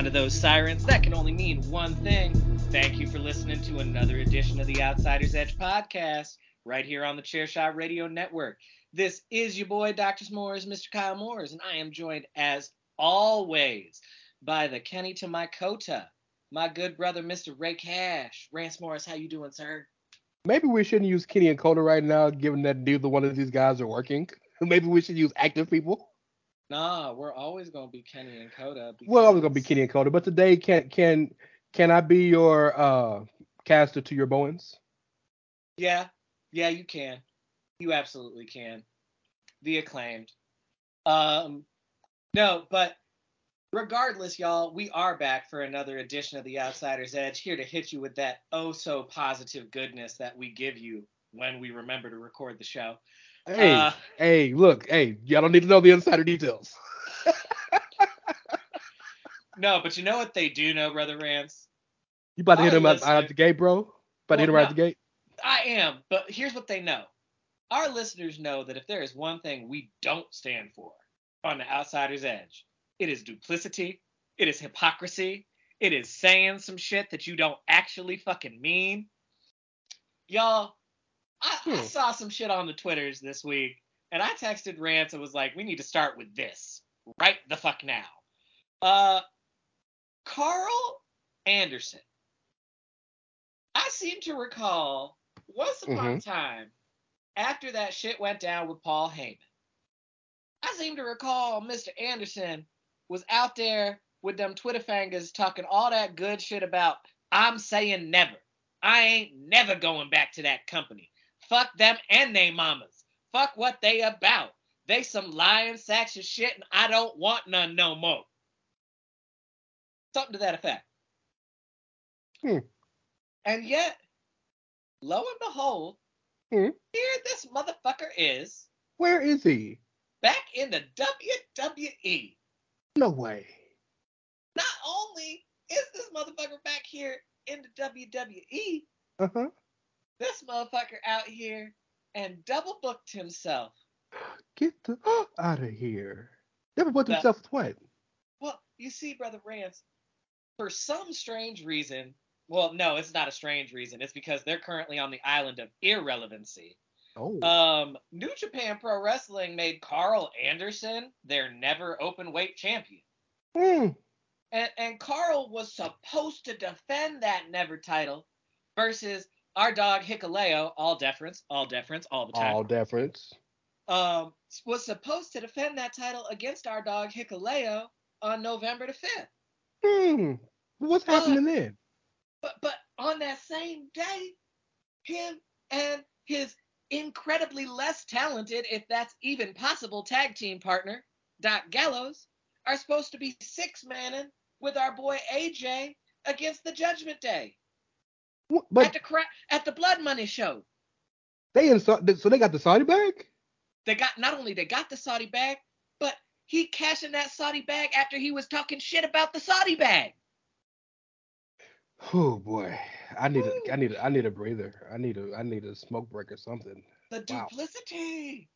Sound of those sirens. That can only mean one thing. Thank you for listening to another edition of the Outsider's Edge podcast right here on the Chairshot Radio Network. This is your boy, Dr. S'mores, Mr. Kyle Moores, and I am joined as always by the Kenny to my Kota, my good brother, Mr. Rey Cash. Rance Morris, how you doing, sir? Maybe we shouldn't use Kenny and Kota right now, given that neither one of these guys are working. Maybe we should use active people. Nah, we're always gonna be Kenny and Kota. Well, I was gonna be Kenny and Kota, but today can can can I be your uh caster to your Bowens? Yeah, yeah, you can. You absolutely can. The acclaimed. Um, no, but regardless, y'all, we are back for another edition of the Outsider's Edge, here to hit you with that oh so positive goodness that we give you when we remember to record the show. Hey, Uh, hey, look, hey, y'all don't need to know the insider details. No, but you know what they do know, Brother Rance? You about to hit him out, out the gate, bro? About to hit him Well, right out the gate? I am, but here's what they know. Our listeners know that if there is one thing we don't stand for on the outsider's edge, it is duplicity, it is hypocrisy, it is saying some shit that you don't actually fucking mean. Y'all, I, I Hmm. saw some shit on the Twitters this week, and I texted Rance and was like, we need to start with this right the fuck now. Uh, Karl Anderson. I seem to recall once upon a Mhm. time after that shit went down with Paul Heyman. I seem to recall Mr. Anderson was out there with them Twitter fingers talking all that good shit about I'm saying never. I ain't never going back to that company. Fuck them and they mamas. Fuck what they about. They some lying sacks of shit and I don't want none no more. Something to that effect. Hmm. And yet, lo and behold, Hmm. here this motherfucker is Where is he? back in the WWE. No way. Not only is this motherfucker back here in the WWE, Uh huh. This motherfucker out here and double booked himself. Get the out of here. Never booked himself with what? Well, you see, Brother Rance, for some strange reason, well, no, it's not a strange reason. It's because they're currently on the island of irrelevancy. Oh. Um, New Japan Pro Wrestling made Karl Anderson their never open weight champion. Hmm. And, and Karl was supposed to defend that never title versus our dog Hikuleo, all deference, all deference, all the time. All deference. um, was supposed to defend that title against our dog Hikuleo on November the 5th. Hmm. What's But- happening then? But but on that same day, him and his incredibly less talented, if that's even possible, tag team partner, Doc Gallows, are supposed to be six manning with our boy AJ against the Judgment Day What- at the cra- at the Blood Money show. they in so they got the Saudi bag? They got not only they got the Saudi bag, but he cashing that Saudi bag after he was talking shit about the Saudi bag. Oh boy. I need a I need a I need a breather. I need a I need a smoke break or something. The Wow. duplicity,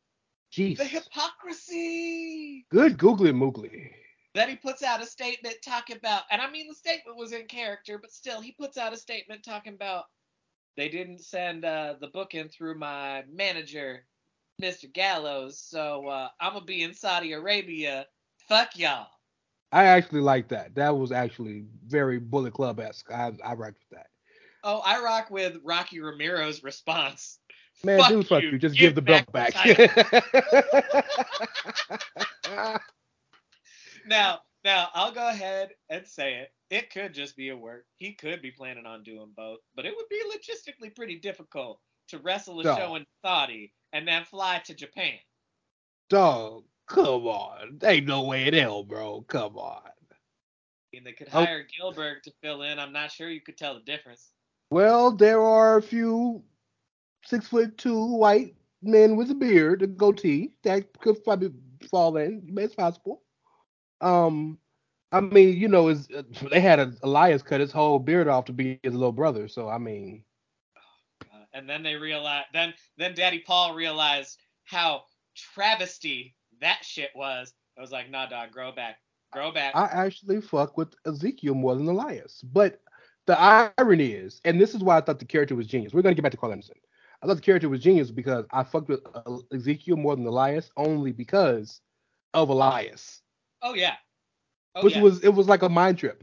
Jeez. the hypocrisy. Good googly moogly. Then he puts out a statement talking about, and I mean the statement was in character, but still he puts out a statement talking about they didn't send uh, the booking through my manager, Mr. Gallows, so uh, I'm gonna be in Saudi Arabia. Fuck y'all. I actually like that. That was actually very Bullet Club esque. I I rocked with that. Oh, I rock with Rocky Romero's response Man, Fuck dude, fuck you. you. Just Give give, the back belt the back. Now, now I'll go ahead and say it. It could just be a work. He could be planning on doing both, but it would be logistically pretty difficult to wrestle a Dog. show in Saudi and then fly to Japan. Dog, come on. Ain't no way in hell, bro. Come on. I mean, they could Oh. hire Gilbert to fill in. I'm not sure you could tell the difference. Well, there are a few six foot two white men with a beard, a goatee that could probably fall in. It's possible. Um, I mean, you know, is they had a, Elias cut his whole beard off to be his little brother. So I mean, Uh, and then they realized, then then Daddy Paul realized how travesty that shit was. I was like, nah, dog, grow back, grow back. I actually fuck with Ezekiel more than Elias. But the irony is, and this is why I thought the character was genius. We're gonna get back to Carl Anderson. I thought the character was genius because I fucked with uh, Ezekiel more than Elias only because of Elias, oh yeah. Oh which yeah. was it was like a mind trip.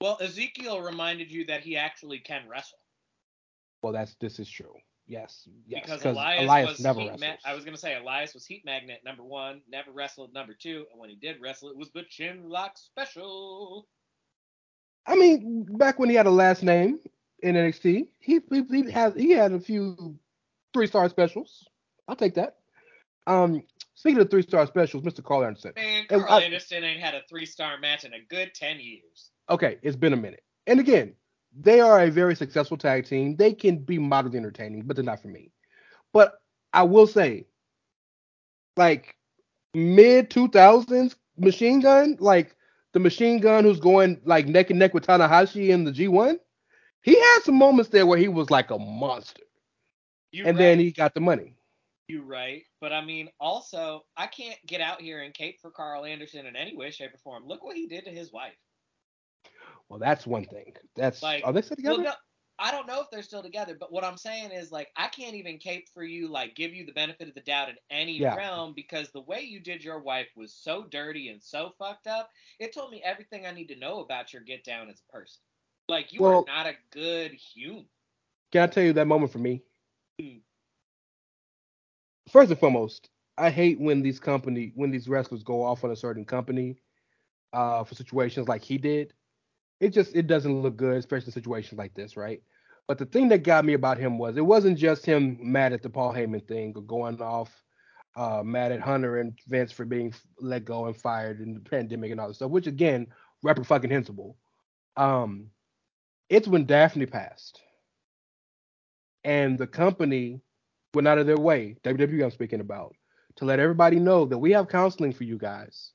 well, Ezekiel reminded you that he actually can wrestle. Well, that's this is true. Yes, yes. because 'cause Elias, was never heat ma- I was gonna say Elias was heat magnet number one, never wrestled number two, and when he did wrestle, it was the chin lock special. I mean, back when he had a last name in NXT, he he, he had he had a few three star specials. I'll take that. Um, speaking of three star specials, Mr. Karl Anderson. Man, And Karl I- Anderson ain't had a three star match in a good ten years. Okay, it's been a minute. And again, they are a very successful tag team. They can be moderately entertaining, but they're not for me. But I will say, like mid two thousands machine gun, like the machine gun who's going like neck and neck with Tanahashi in the G one, he had some moments there where he was like a monster. You and right, then he got the money. You right, but I mean, also, I can't get out here and cape for Karl Anderson in any way, shape, or form. Look what he did to his wife. Well, that's one thing. That's Like, are they still together? Well, no, I don't know if they're still together, but what I'm saying is like I can't even cape for you, like give you the benefit of the doubt in any Yeah. realm because the way you did your wife was so dirty and so fucked up. It told me everything I need to know about your get down as a person. Like you Well- are not a good human. Can I tell you that moment for me? Hmm. First and foremost, I hate when these company when these wrestlers go off on a certain company uh, for situations like he did. It just it doesn't look good, especially situations like this, right? But the thing that got me about him was it wasn't just him mad at the Paul Heyman thing or going off uh, mad at Hunter and Vince for being let go and fired in the pandemic and all this stuff, which again, rapper fucking reprehensible. Um, it's when Daphne passed and the company went out of their way, WWE I'm speaking about, to let everybody know that we have counseling for you guys.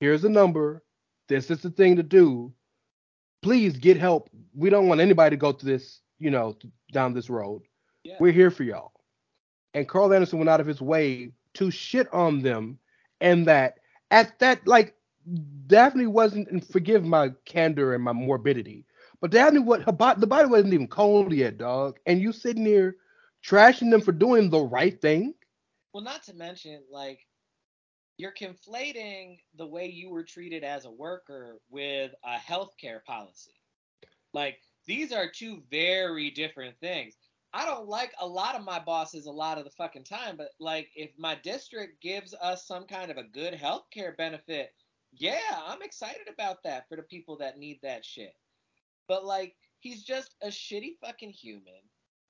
Here's the number. This is the thing to do. Please get help. We don't want anybody to go through this, you know, down this road. Yeah. We're here for y'all. And Karl Anderson went out of his way to shit on them, and that at that like Daphne wasn't, and forgive my candor and my morbidity, but Daphne, what her body, the body wasn't even cold yet, dog. And you sitting here trashing them for doing the right thing. Well, not to mention like you're conflating the way you were treated as a worker with a healthcare policy. Like these are two very different things. I don't like a lot of my bosses a lot of the fucking time, but like if my district gives us some kind of a good healthcare benefit, yeah, I'm excited about that for the people that need that shit. But like he's just a shitty fucking human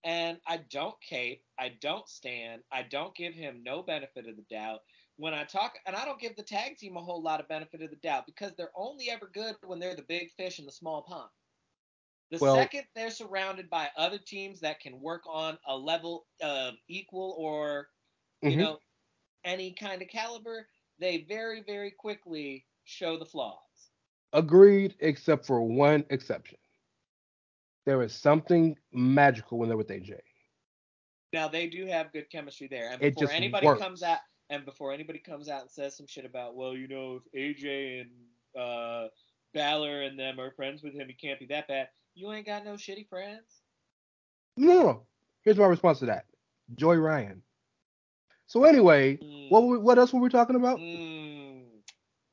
and I don't cape, I don't stand, I don't give him no benefit of the doubt. When I talk, and I don't give the tag team a whole lot of benefit of the doubt because they're only ever good when they're the big fish in the small pond. The Well- second they're surrounded by other teams that can work on a level of equal or, you Mhm. know, any kind of caliber, they very, very quickly show the flaws. Agreed, except for one exception. There is something magical when they're with AJ. Now they do have good chemistry there, and before anybody works. comes out, and before anybody comes out and says some shit about, well, you know, if AJ and uh, Balor and them are friends with him, he can't be that bad. You ain't got no shitty friends. No. Here's my response to that. Joy Ryan. So anyway, Mm, what what else were we talking about? mm,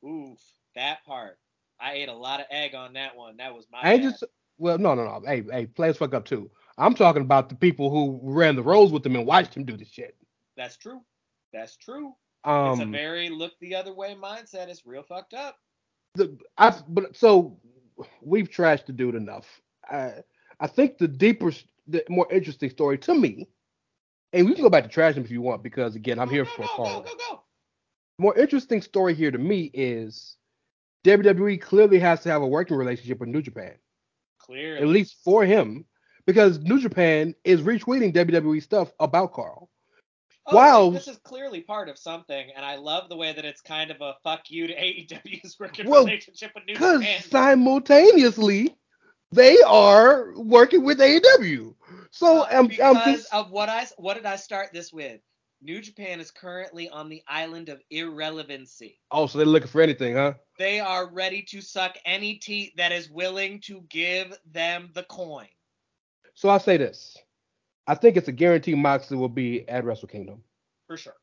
oof, that part. I ate a lot of egg on that one. That was my. I ain't bad. just well, no, no, no. Hey, hey, players fuck up too. I'm talking about the people who ran the roads with him and watched him do the shit. That's true. That's true. Um, it's a very look the other way mindset. It's real fucked up. the, I, but so we've trashed the dude enough. I, I think the deeper, the more interesting story to me, and we can go back to trash him if you want, because again, I'm here go, for go, Karl. go, go, go. More interesting story here to me is WWE clearly has to have a working relationship with New Japan, Clearly. at least for him, because New Japan is retweeting WWE stuff about Karl. Oh, Wow. This is clearly part of something, and I love the way that it's kind of a fuck you to AEW's working Well, relationship with New Japan. Because simultaneously, they are working with AEW. So Uh, I'm, I'm because just, of what I what did I start this with? New Japan is currently on the island of irrelevancy. oh, so they're looking for anything, huh? They are ready to suck any teat that is willing to give them the coin. So I'll say this. I think it's a guarantee Moxley will be at Wrestle Kingdom. For sure.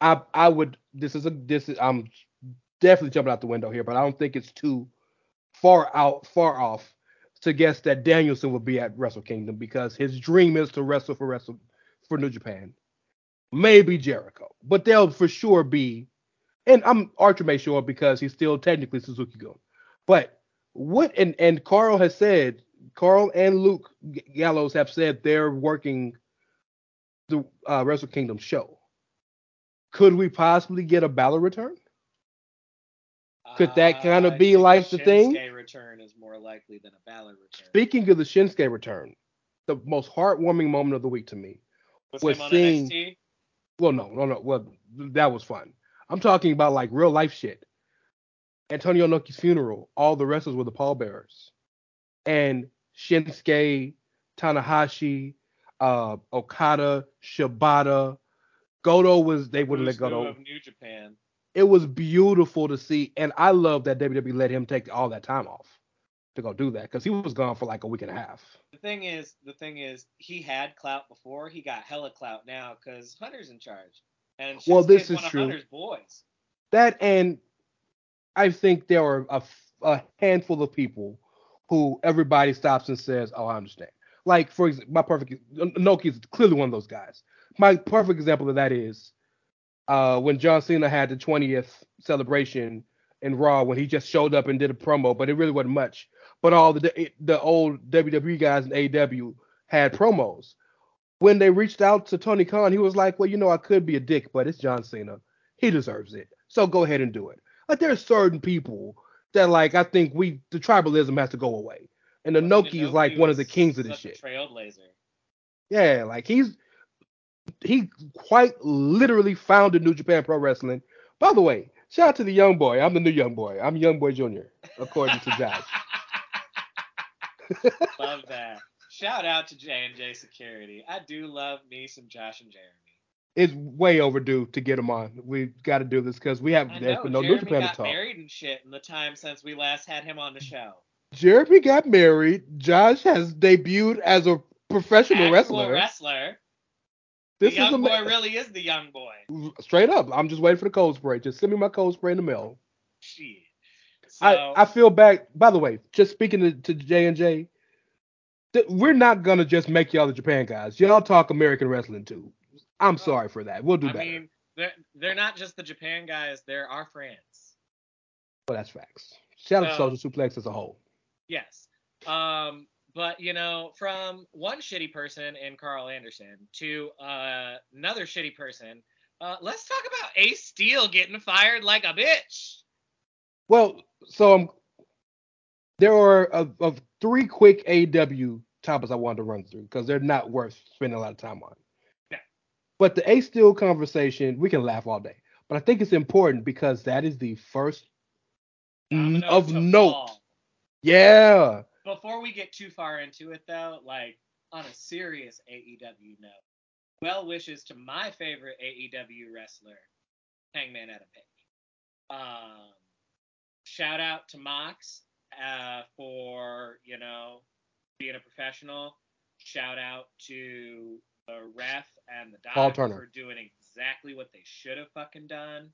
I I would this is a this is I'm definitely jumping out the window here, but I don't think it's too far out far off to guess that Danielson will be at Wrestle Kingdom because his dream is to wrestle for Wrestle for New Japan. Maybe Jericho, but they'll for sure be, and I'm Archer may sure because he's still technically Suzuki Gun. But what and and Karl has said, Karl and Luke Gallows have said they're working the uh, Wrestle Kingdom show. Could we possibly get a Balor return? Could that kinda I be think a like the thing? Shinsuke return is more likely than a Balor return. Speaking of the Shinsuke return, the most heartwarming moment of the week to me. Was was seeing- NXT? Well, no, no, no. Well, that was fun. I'm talking about like real life shit. Antonio Inoki's funeral, all the wrestlers were the pallbearers. And Shinsuke, Tanahashi, uh, Okada, Shibata, Goto was they wouldn't let Who's Goto. of New Japan. It was beautiful to see, and I love that WWE let him take all that time off to go do that because he was gone for like a week and a half. The thing is, the thing is, he had clout before. He got hella clout now because Hunter's in charge, and Well, this is one of true. Hunter's boys. That and I think there are a handful of people who everybody stops and says, "Oh, I understand." Like for example, my perfect Inoki is clearly one of those guys. My perfect example of that is uh, when John Cena had the 20th celebration in Raw when he just showed up and did a promo, but it really wasn't much. But all the the old WWE guys in AW had promos. When they reached out to Tony Khan, he was like, "Well, you know, I could be a dick, but it's John Cena. He deserves it. So go ahead and do it." Like there's certain people that like I think we the tribalism has to go away. And I mean, is like one of the kings of this shit. Trailblazer. Yeah, like he's he quite literally founded New Japan Pro Wrestling. By the way, shout out to the young boy. I'm the new young boy. I'm young boy junior, according to Josh. Love that. Shout out to J and J Security. I do love me some Josh and Jeremy. It's way overdue to get him on. We've got to do this because we have I there's know been no New Jeremy Japan to got talk. married and shit in the time since we last had him on the show. Jeremy got married. Josh has debuted as a professional Actual wrestler. wrestler. This the young is boy really is the young boy. straight up. I'm just waiting for the cold spray. Just send me my cold spray in the mail. Shit. So, I, I feel bad. By the way, just speaking to, to J and J, we're not gonna just make y'all the Japan guys. Y'all talk American wrestling too. I'm sorry for that. We'll do I better. mean, they're, they're not just the Japan guys, they're our friends. Well, that's facts. Shout out to So- Social Suplex as a whole. Yes. Um, but you know, from one shitty person in Karl Anderson to uh, another shitty person, uh, let's talk about Ace Steel getting fired like a bitch. Well, so um, there are of, of three quick AW topics I wanted to run through because they're not worth spending a lot of time on. Yeah. But the Ace Steel conversation, we can laugh all day. But I think it's important because that is the first n- of note. fall. Yeah. Before we get too far into it, though, like on a serious AEW note, well wishes to my favorite AEW wrestler, Hangman Adam Page. Um, shout out to Mox uh, for you know being a professional. Shout out to the ref and the doctor for doing exactly what they should have fucking done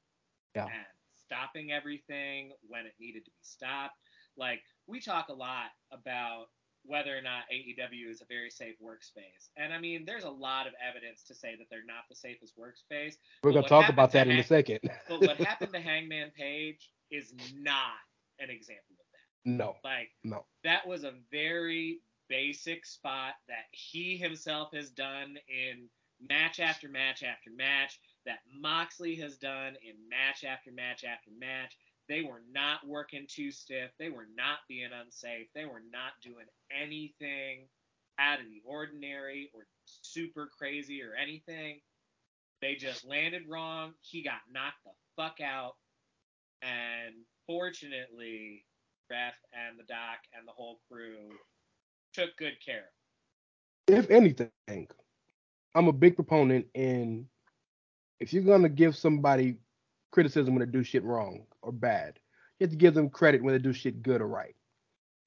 Yeah. and stopping everything when it needed to be stopped. Like we talk a lot about whether or not AEW is a very safe workspace. And I mean, there's a lot of evidence to say that they're not the safest workspace. We're gonna talk about that in a second. But what happened to Hangman Page is not an example of that. no, Like no. that was a very basic spot that he himself has done in match after match after match, that Moxley has done in match after match after match. They were not working too stiff. They were not being unsafe. They were not doing anything out of the ordinary or super crazy or anything. They just landed wrong. He got knocked the fuck out. And fortunately, Ref and the doc and the whole crew took good care of. If anything, I'm a big proponent in if you're gonna give somebody criticism when they do shit wrong or bad, you have to give them credit when they do shit good or right.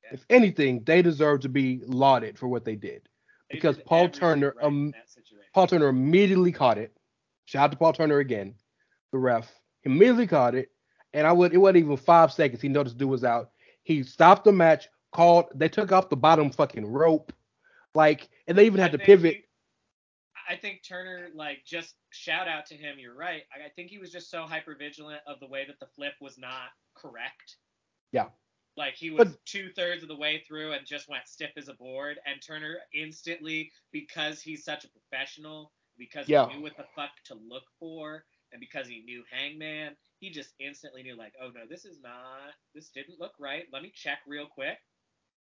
Yeah. If anything, they deserve to be lauded for what they did. They Because did Paul Turner, right um. Paul Turner immediately caught it. Shout out to Paul Turner again, the ref. He immediately caught it, and I would it wasn't even five seconds. He noticed dude was out. He stopped the match, called. They took off the bottom fucking rope, like, and they even I had to think pivot. he- I think Turner, like, just shout out to him. You're right. I, I think he was just so hyper vigilant of the way that the flip was not correct. Yeah. Like he was two thirds of the way through and just went stiff as a board. And Turner instantly, because he's such a professional, because Yeah. he knew what the fuck to look for, and because he knew Hangman, he just instantly knew, like, oh no, this is not, this didn't look right. Let me check real quick.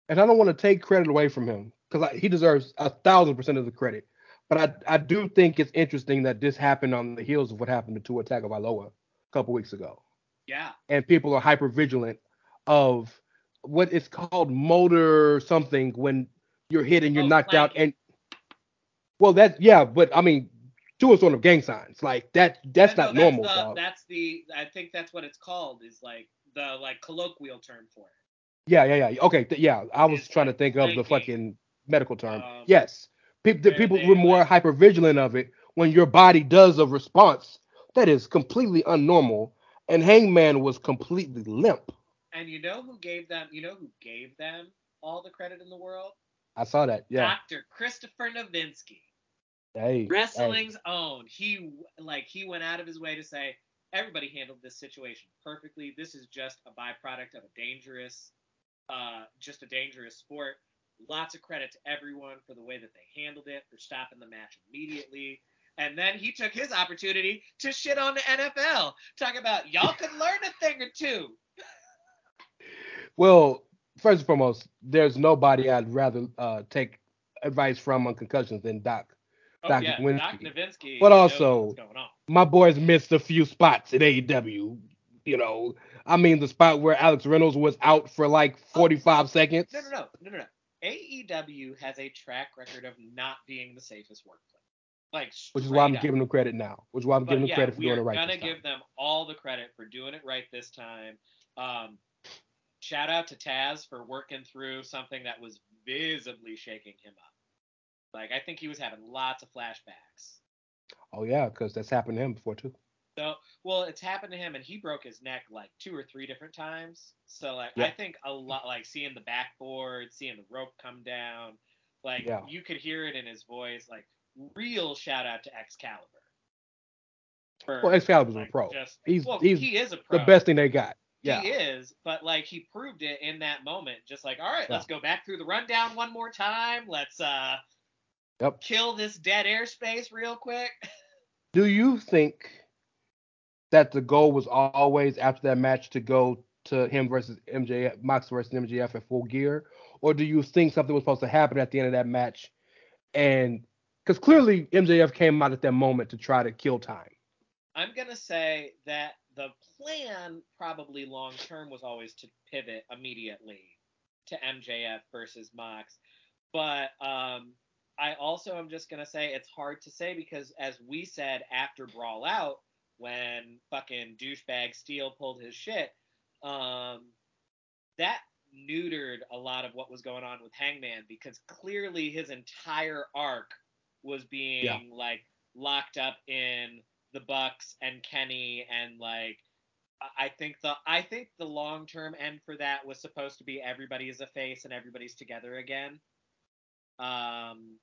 and I don't want to take credit away from him because he deserves a thousand percent of the credit. But I, I do think it's interesting that this happened on the heels of what happened to Tua Tagovailoa a couple weeks ago, Yeah. and people are hyper vigilant of what is called motor something when you're hit and you're Oh, knocked out. And well, that's yeah, but I mean, Tua's sort of gang signs like that. That's No, not normal, That's the, dog. that's the, I think that's what it's called, is like the like colloquial term for it. Yeah, yeah, yeah. Okay, th- yeah. I was It's trying like to think of the fucking medical term. Um, yes, people, the people were more like- hyper vigilant of it when your body does a response that is completely unnormal, and Hangman was completely limp. And you know who gave them? You know who gave them all the credit in the world? I saw that. Yeah. Dr. Christopher Nowinski, Hey. hey. wrestling's own. He like he went out of his way to say everybody handled this situation perfectly. This is just a byproduct of a dangerous, uh, just a dangerous sport. Lots of credit to everyone for the way that they handled it, for stopping the match immediately. And then he took his opportunity to shit on the NFL. Talk about y'all could learn a thing or two. Well, first and foremost, there's nobody I'd rather uh, take advice from on concussions than Doc. Oh yeah, Nowinski. Doc Nowinski. But also- what's going on. My boys missed a few spots at AEW. You know, I mean, the spot where Alex Reynolds was out for like 45 seconds. No, no, no, no, no, no. AEW has a track record of not being the safest workplace. Like, Which is why I'm up. giving them credit now. Which is why I'm But giving them credit for doing it right. We're gonna this time. give them all the credit for doing it right this time. Um, shout out to Taz for working through something that was visibly shaking him up. Like I think he was having lots of flashbacks. Oh yeah, because that's happened to him before too. So, well, it's happened to him, and he broke his neck like two or three different times. So, like, Yeah. I think a lot, like seeing the backboard, seeing the rope come down, like Yeah. you could hear it in his voice. Like, real shout out to Excalibur. For, Well, Excalibur's like, a pro. Just, He's well, he's he is a pro. the best thing they got. Yeah. He is, but like he proved it in that moment. Just like, all right, Yeah. let's go back through the rundown one more time. Let's uh Yep. kill this dead airspace real quick. Do you think that the goal was always after that match to go to him versus MJF, Mox versus MJF at full gear, or do you think something was supposed to happen at the end of that match? And because clearly MJF came out at that moment to try to kill time. I'm gonna say that the plan, probably long term, was always to pivot immediately to MJF versus Mox. But um, I also am just gonna say it's hard to say because, as we said after Brawl Out, when fucking douchebag Steel pulled his shit, um, that neutered a lot of what was going on with Hangman because clearly his entire arc was being Yeah. like locked up in the Bucks and Kenny and like I think the I think the long term end for that was supposed to be everybody is a face and everybody's together again. Um,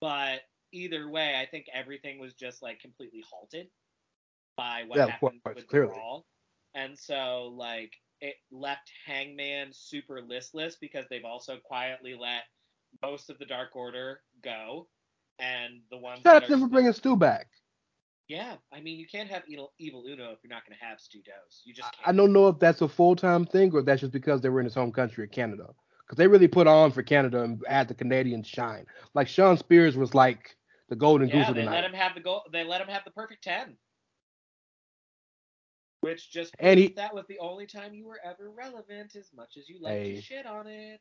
but either way, I think everything was just like completely halted by what Yeah, happened course, with clearly. the brawl, and so like it left Hangman super listless because they've also quietly let most of the Dark Order go, and the ones Shout out that for are bringing Stu back. yeah, I mean you can't have evil, evil Uno if you're not going to have Stu Dose. You just I can't. don't know if that's a full time thing or that's just because they were in his home country of Canada. Because they really put on for Canada and had the Canadians shine. Like Shawn Spears was like the golden goose Yeah, of the they let him have the goal. They let him have the perfect ten, which just And he- that was the only time you were ever relevant, as much as you like Hey. to shit on it.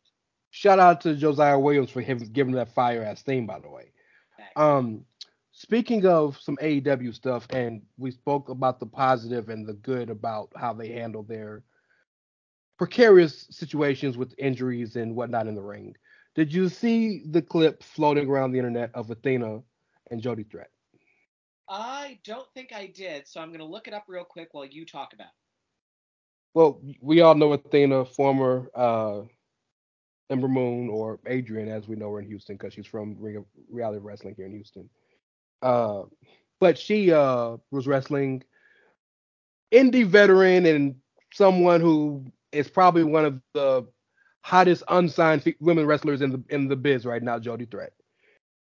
Shout out to Josiah Williams for him giving that fire ass theme, by the way. Um, speaking of some AEW stuff, and we spoke about the positive and the good about how they handle their precarious situations with injuries and whatnot in the ring. Did you see the clip floating around the internet of Athena and Jody Threat? I don't think I did, so I'm gonna look it up real quick while you talk about. it. Well, we all know Athena, former uh, Ember Moon, or Adrienne, as we know her in Houston, because she's from Ring of Reality Wrestling here in Houston. Uh, but she uh, was wrestling indie veteran and someone who is probably one of the hottest unsigned women wrestlers in the in the biz right now, Jody Threat,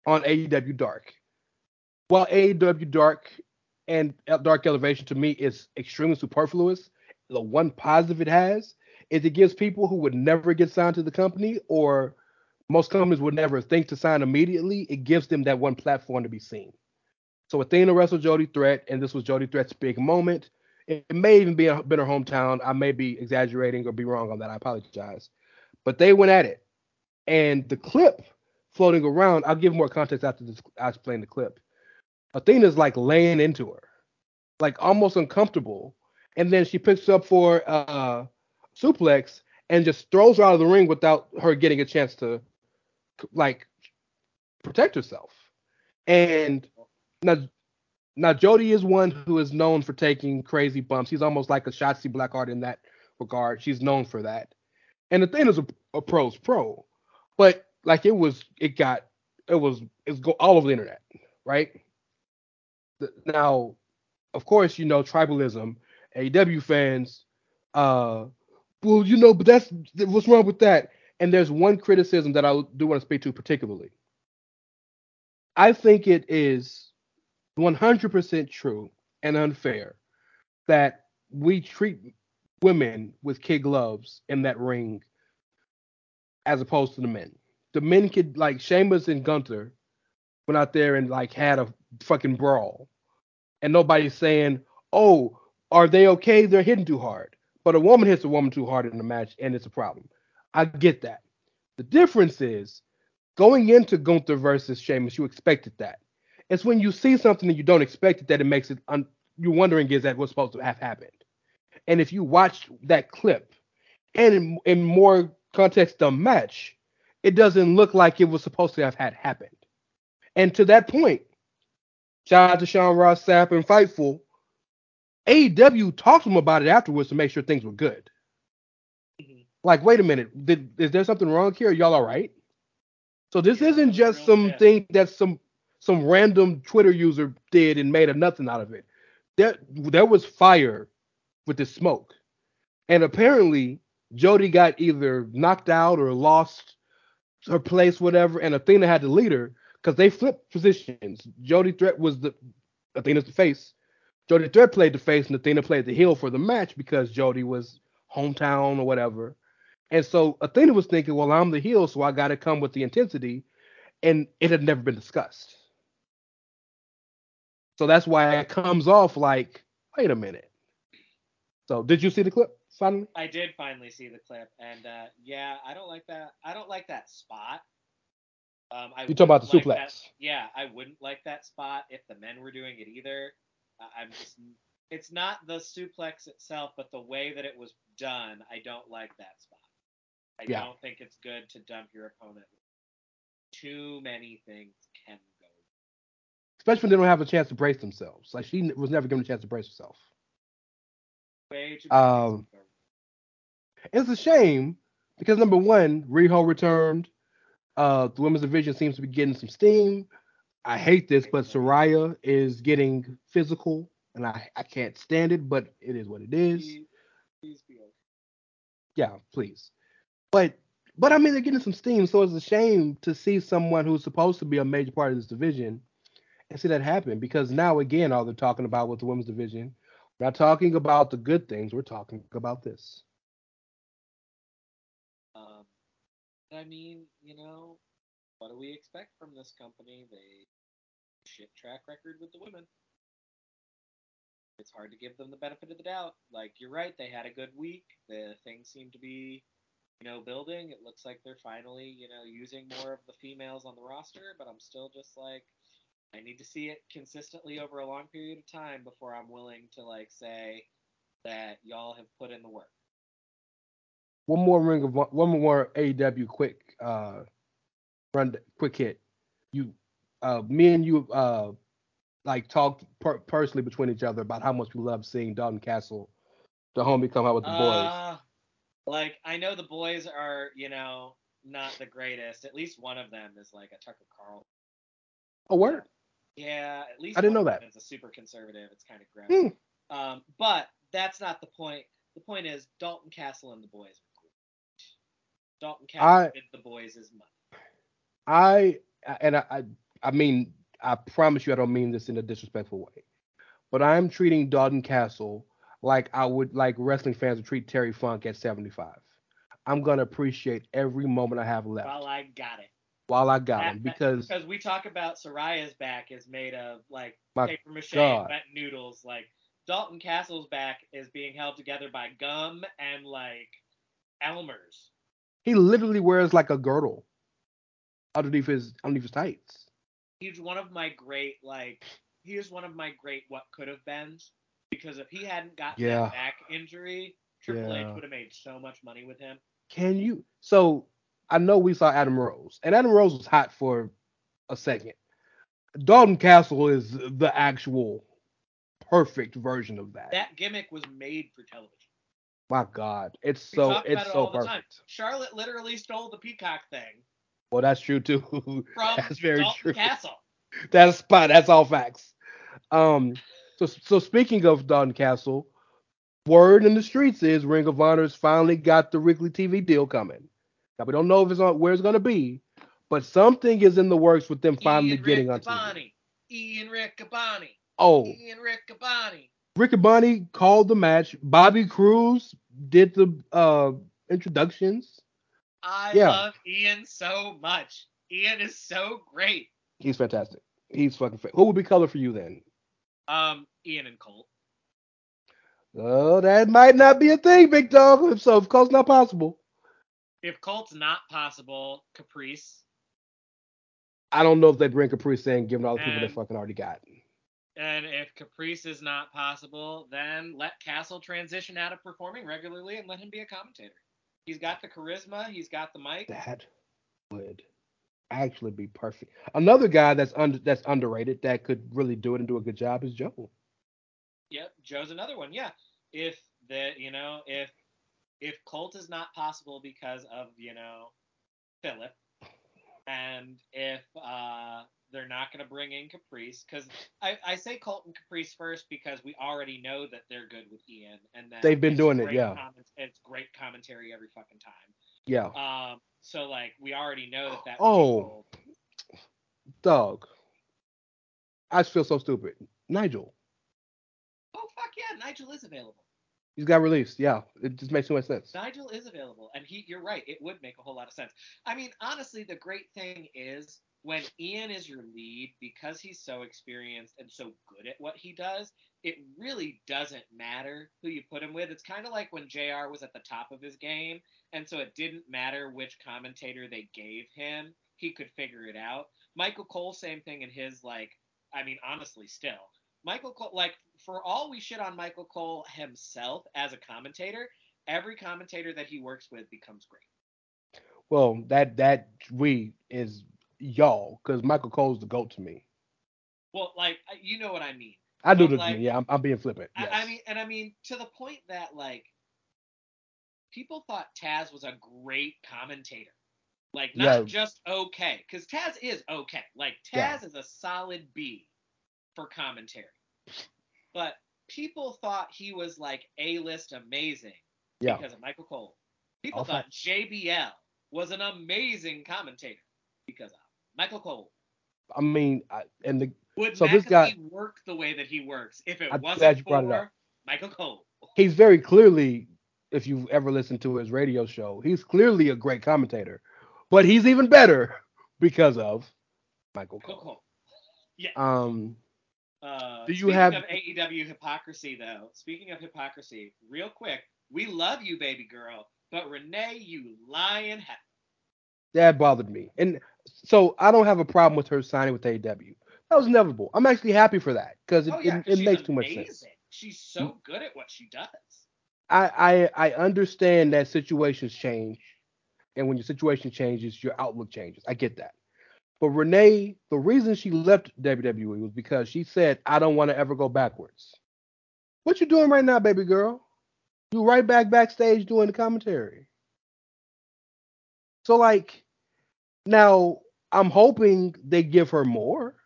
on AEW Dark. While AEW Dark and Dark Elevation to me is extremely superfluous, the one positive it has is it gives people who would never get signed to the company or most companies would never think to sign immediately, it gives them that one platform to be seen. So Athena wrestled Jody Threat, and this was Jody Threat's big moment. It, it may even be a, been her hometown. I may be exaggerating or be wrong on that. I apologize. But they went at it. And the clip floating around, I'll give more context after this, I explain the clip. Athena's like laying into her, like almost uncomfortable. And then she picks up for uh suplex and just throws her out of the ring without her getting a chance to like protect herself. And now now Jody is one who is known for taking crazy bumps. He's almost like a Shotzi Blackheart in that regard. She's known for that. And the thing is a, a pro's pro. But like it was it got it was it's go all over the internet, right? The- now, of course, you know tribalism. AEW fans, uh, well, you know, but that's what's wrong with that. And there's one criticism that I do want to speak to particularly. I think it is 100% true and unfair that we treat women with kid gloves in that ring as opposed to the men. The men could like Sheamus and Gunther went out there and like had a fucking brawl, and nobody's saying, "Oh, are they okay? They're hitting too hard." But a woman hits a woman too hard in the match, and it's a problem. I get that. The difference is going into Gunther versus Sheamus, you expected that. It's when you see something and you don't expect it that it makes it. Un- you're wondering is that what's supposed to have happened? And if you watch that clip, and in, in more context, the match, it doesn't look like it was supposed to have had happened. And to that point, shout out to Sean Ross Sapp and Fightful. AEW talked to him about it afterwards to make sure things were good. Mhm. Like, wait a minute, did, is there something wrong here? Are y'all all right? So this Yeah, isn't just some shit. thing that some some random Twitter user did and made a nothing out of it. There there was fire with the smoke, and apparently Jody got either knocked out or lost her place, whatever, and Athena had to lead her because they flipped positions. Jody Threat was the Athena's the face. Jody Threat played the face, and Athena played the heel for the match because Jody was hometown or whatever. And so Athena was thinking, well, I'm the heel, so I got to come with the intensity, and it had never been discussed. So that's why it comes off like, wait a minute. So did you see the clip finally? I did finally see the clip, and uh, yeah, I don't like that. I don't like that spot. Um, You talking about the like suplex? that- yeah, I wouldn't like that spot if the men were doing it either. I'm just. It's not the suplex itself, but the way that it was done. I don't like that spot. I Yeah. don't think it's good to dump your opponent. Too many things. Especially when they don't have a chance to brace themselves. Like she was never given a chance to brace herself. Way too many Um, things to go. It's a shame because number one, Riho returned. Uh, the women's division seems to be getting some steam. I hate this, but Saraya is getting physical, and I, I can't stand it, but it is what it is. Please, please be okay. Yeah, please. But but I mean they're getting some steam, so it's a shame to see someone who's supposed to be a major part of this division and see that happen because now again all they're talking about with the women's division, we're not talking about the good things, we're talking about this. Um, I mean, you know, what do we expect from this company? They shit track record with the women. It's hard to give them the benefit of the doubt. Like you're right, they had a good week. The things seem to be, you know, building. It looks like they're finally, you know, using more of the females on the roster. But I'm still just like, I need to see it consistently over a long period of time before I'm willing to like say that y'all have put in the work. One more ring of one more AEW quick uh run quick hit. You uh me and you uh like talked per- personally between each other about how much we love seeing Dalton Castle, the homie, come out with the boys. Uh, like I know the boys are, you know, not the greatest. At least one of them is like a Tucker Carl. A word. Yeah, at least I didn't know that. It's a super conservative. It's kind of gross. Hmm. Um, but that's not the point. The point is Dalton Castle and the boys are cool. Dalton Castle I- did the boys his money. I and I, I I mean I promise you I don't mean this in a disrespectful way, but I'm treating Dalton Castle like I would like wrestling fans would treat Terry Funk at 75. I'm gonna appreciate every moment I have left Well, I got it. While I got him because Because we talk about Saraya's back is made of like paper mache God. wet noodles. Like Dalton Castle's back is being held together by gum and like Elmer's. he literally wears like a girdle underneath his underneath his tights. He's one of my great like he is one of my great what could have been because if he hadn't gotten Yeah. that back injury, Triple H would have made so much money with him. Can you? So I know we saw Adam Rose, and Adam Rose was hot for a second. Dalton Castle is the actual perfect version of that. That gimmick was made for television. My God, it's We so it's it so all the time. perfect. Charlotte literally stole the peacock thing Well, that's true too. from that's very Dalton true. Castle. That's spot. That's all facts. Um. So so speaking of Dalton Castle, word in the streets is Ring of Honor's finally got the weekly TV deal coming. Now we don't know if it's on where it's gonna be, but something is in the works with them finally Ian getting on TV. Riccaboni. Ian Riccaboni. Oh, Ian Riccaboni. Bonnie called the match. Bobby Cruz did the uh introductions. I Yeah. love Ian so much. Ian is so great. He's fantastic. He's fucking. Fa- Who would be color for you then? Um, Ian and Colt. Oh, that might not be a thing, big dog. If so, of course, not possible. If Colt's not possible, Caprice. I don't know if they bring Caprice in, given all the people they fucking already got. And if Caprice is not possible, then let Castle transition out of performing regularly and let him be a commentator. He's got the charisma. He's got the mic. That would actually be perfect. Another guy that's under that's underrated that could really do it and do a good job is Joe. Yep, Joe's another one. Yeah, if the you know if if Colt is not possible because of you know Philip, and if uh they're not going to bring in Caprice, because I, I say Colt and Caprice first because we already know that they're good with Ian and that They've been doing it, yeah. comment- it's great commentary every fucking time. Yeah. Um, so like we already know that that. Oh. Dog. I just feel so stupid. Nigel. Oh fuck yeah, Nigel is available. He's got released. Yeah. It just makes too much sense. Nigel is available, and he, you're right, it would make a whole lot of sense. I mean, honestly, the great thing is when Ian is your lead, because he's so experienced and so good at what he does, it really doesn't matter who you put him with. It's kind of like when JR was at the top of his game, and so it didn't matter which commentator they gave him, he could figure it out. Michael Cole, same thing in his, like, I mean, honestly, still. Michael Cole, like, for all we shit on Michael Cole himself as a commentator, every commentator that he works with becomes great. Well, that that we is y'all, because Michael Cole's the goat to me. Well, like, you know what I mean. I do the like- yeah. I'm, I'm being flippant. I, I mean, and I mean to the point that like people thought Taz was a great commentator, like not Yeah. just okay, because Taz is okay. Like Taz Yeah. is a solid B for commentary, but people thought he was like a list amazing yeah. because of Michael Cole. People thought JBL was an amazing commentator because of Michael Cole. I mean, I, and the Would So McAfee this guy- work the way that he works if it I'm wasn't for it. Michael Cole? he's very clearly, if you've ever listened to his radio show, he's clearly a great commentator, but he's even better because of Michael Michael Cole. Cole. Yeah. Um, Uh, Do you speaking have- of AEW hypocrisy, though? Speaking of hypocrisy, real quick, we love you, baby girl, but Renee, you lying heck. that bothered me, and so I don't have a problem with her signing with AEW. That was inevitable. I'm actually happy for that because it, oh yeah, it, it makes too much sense. She's so good at what she does. I, I I understand that situations change, and when your situation changes, your outlook changes. I get that. But Renee, the reason she left WWE was because she said, "I don't want to ever go backwards." What you doing right now, baby girl? You right back backstage doing the commentary. So like, now I'm hoping they give her more.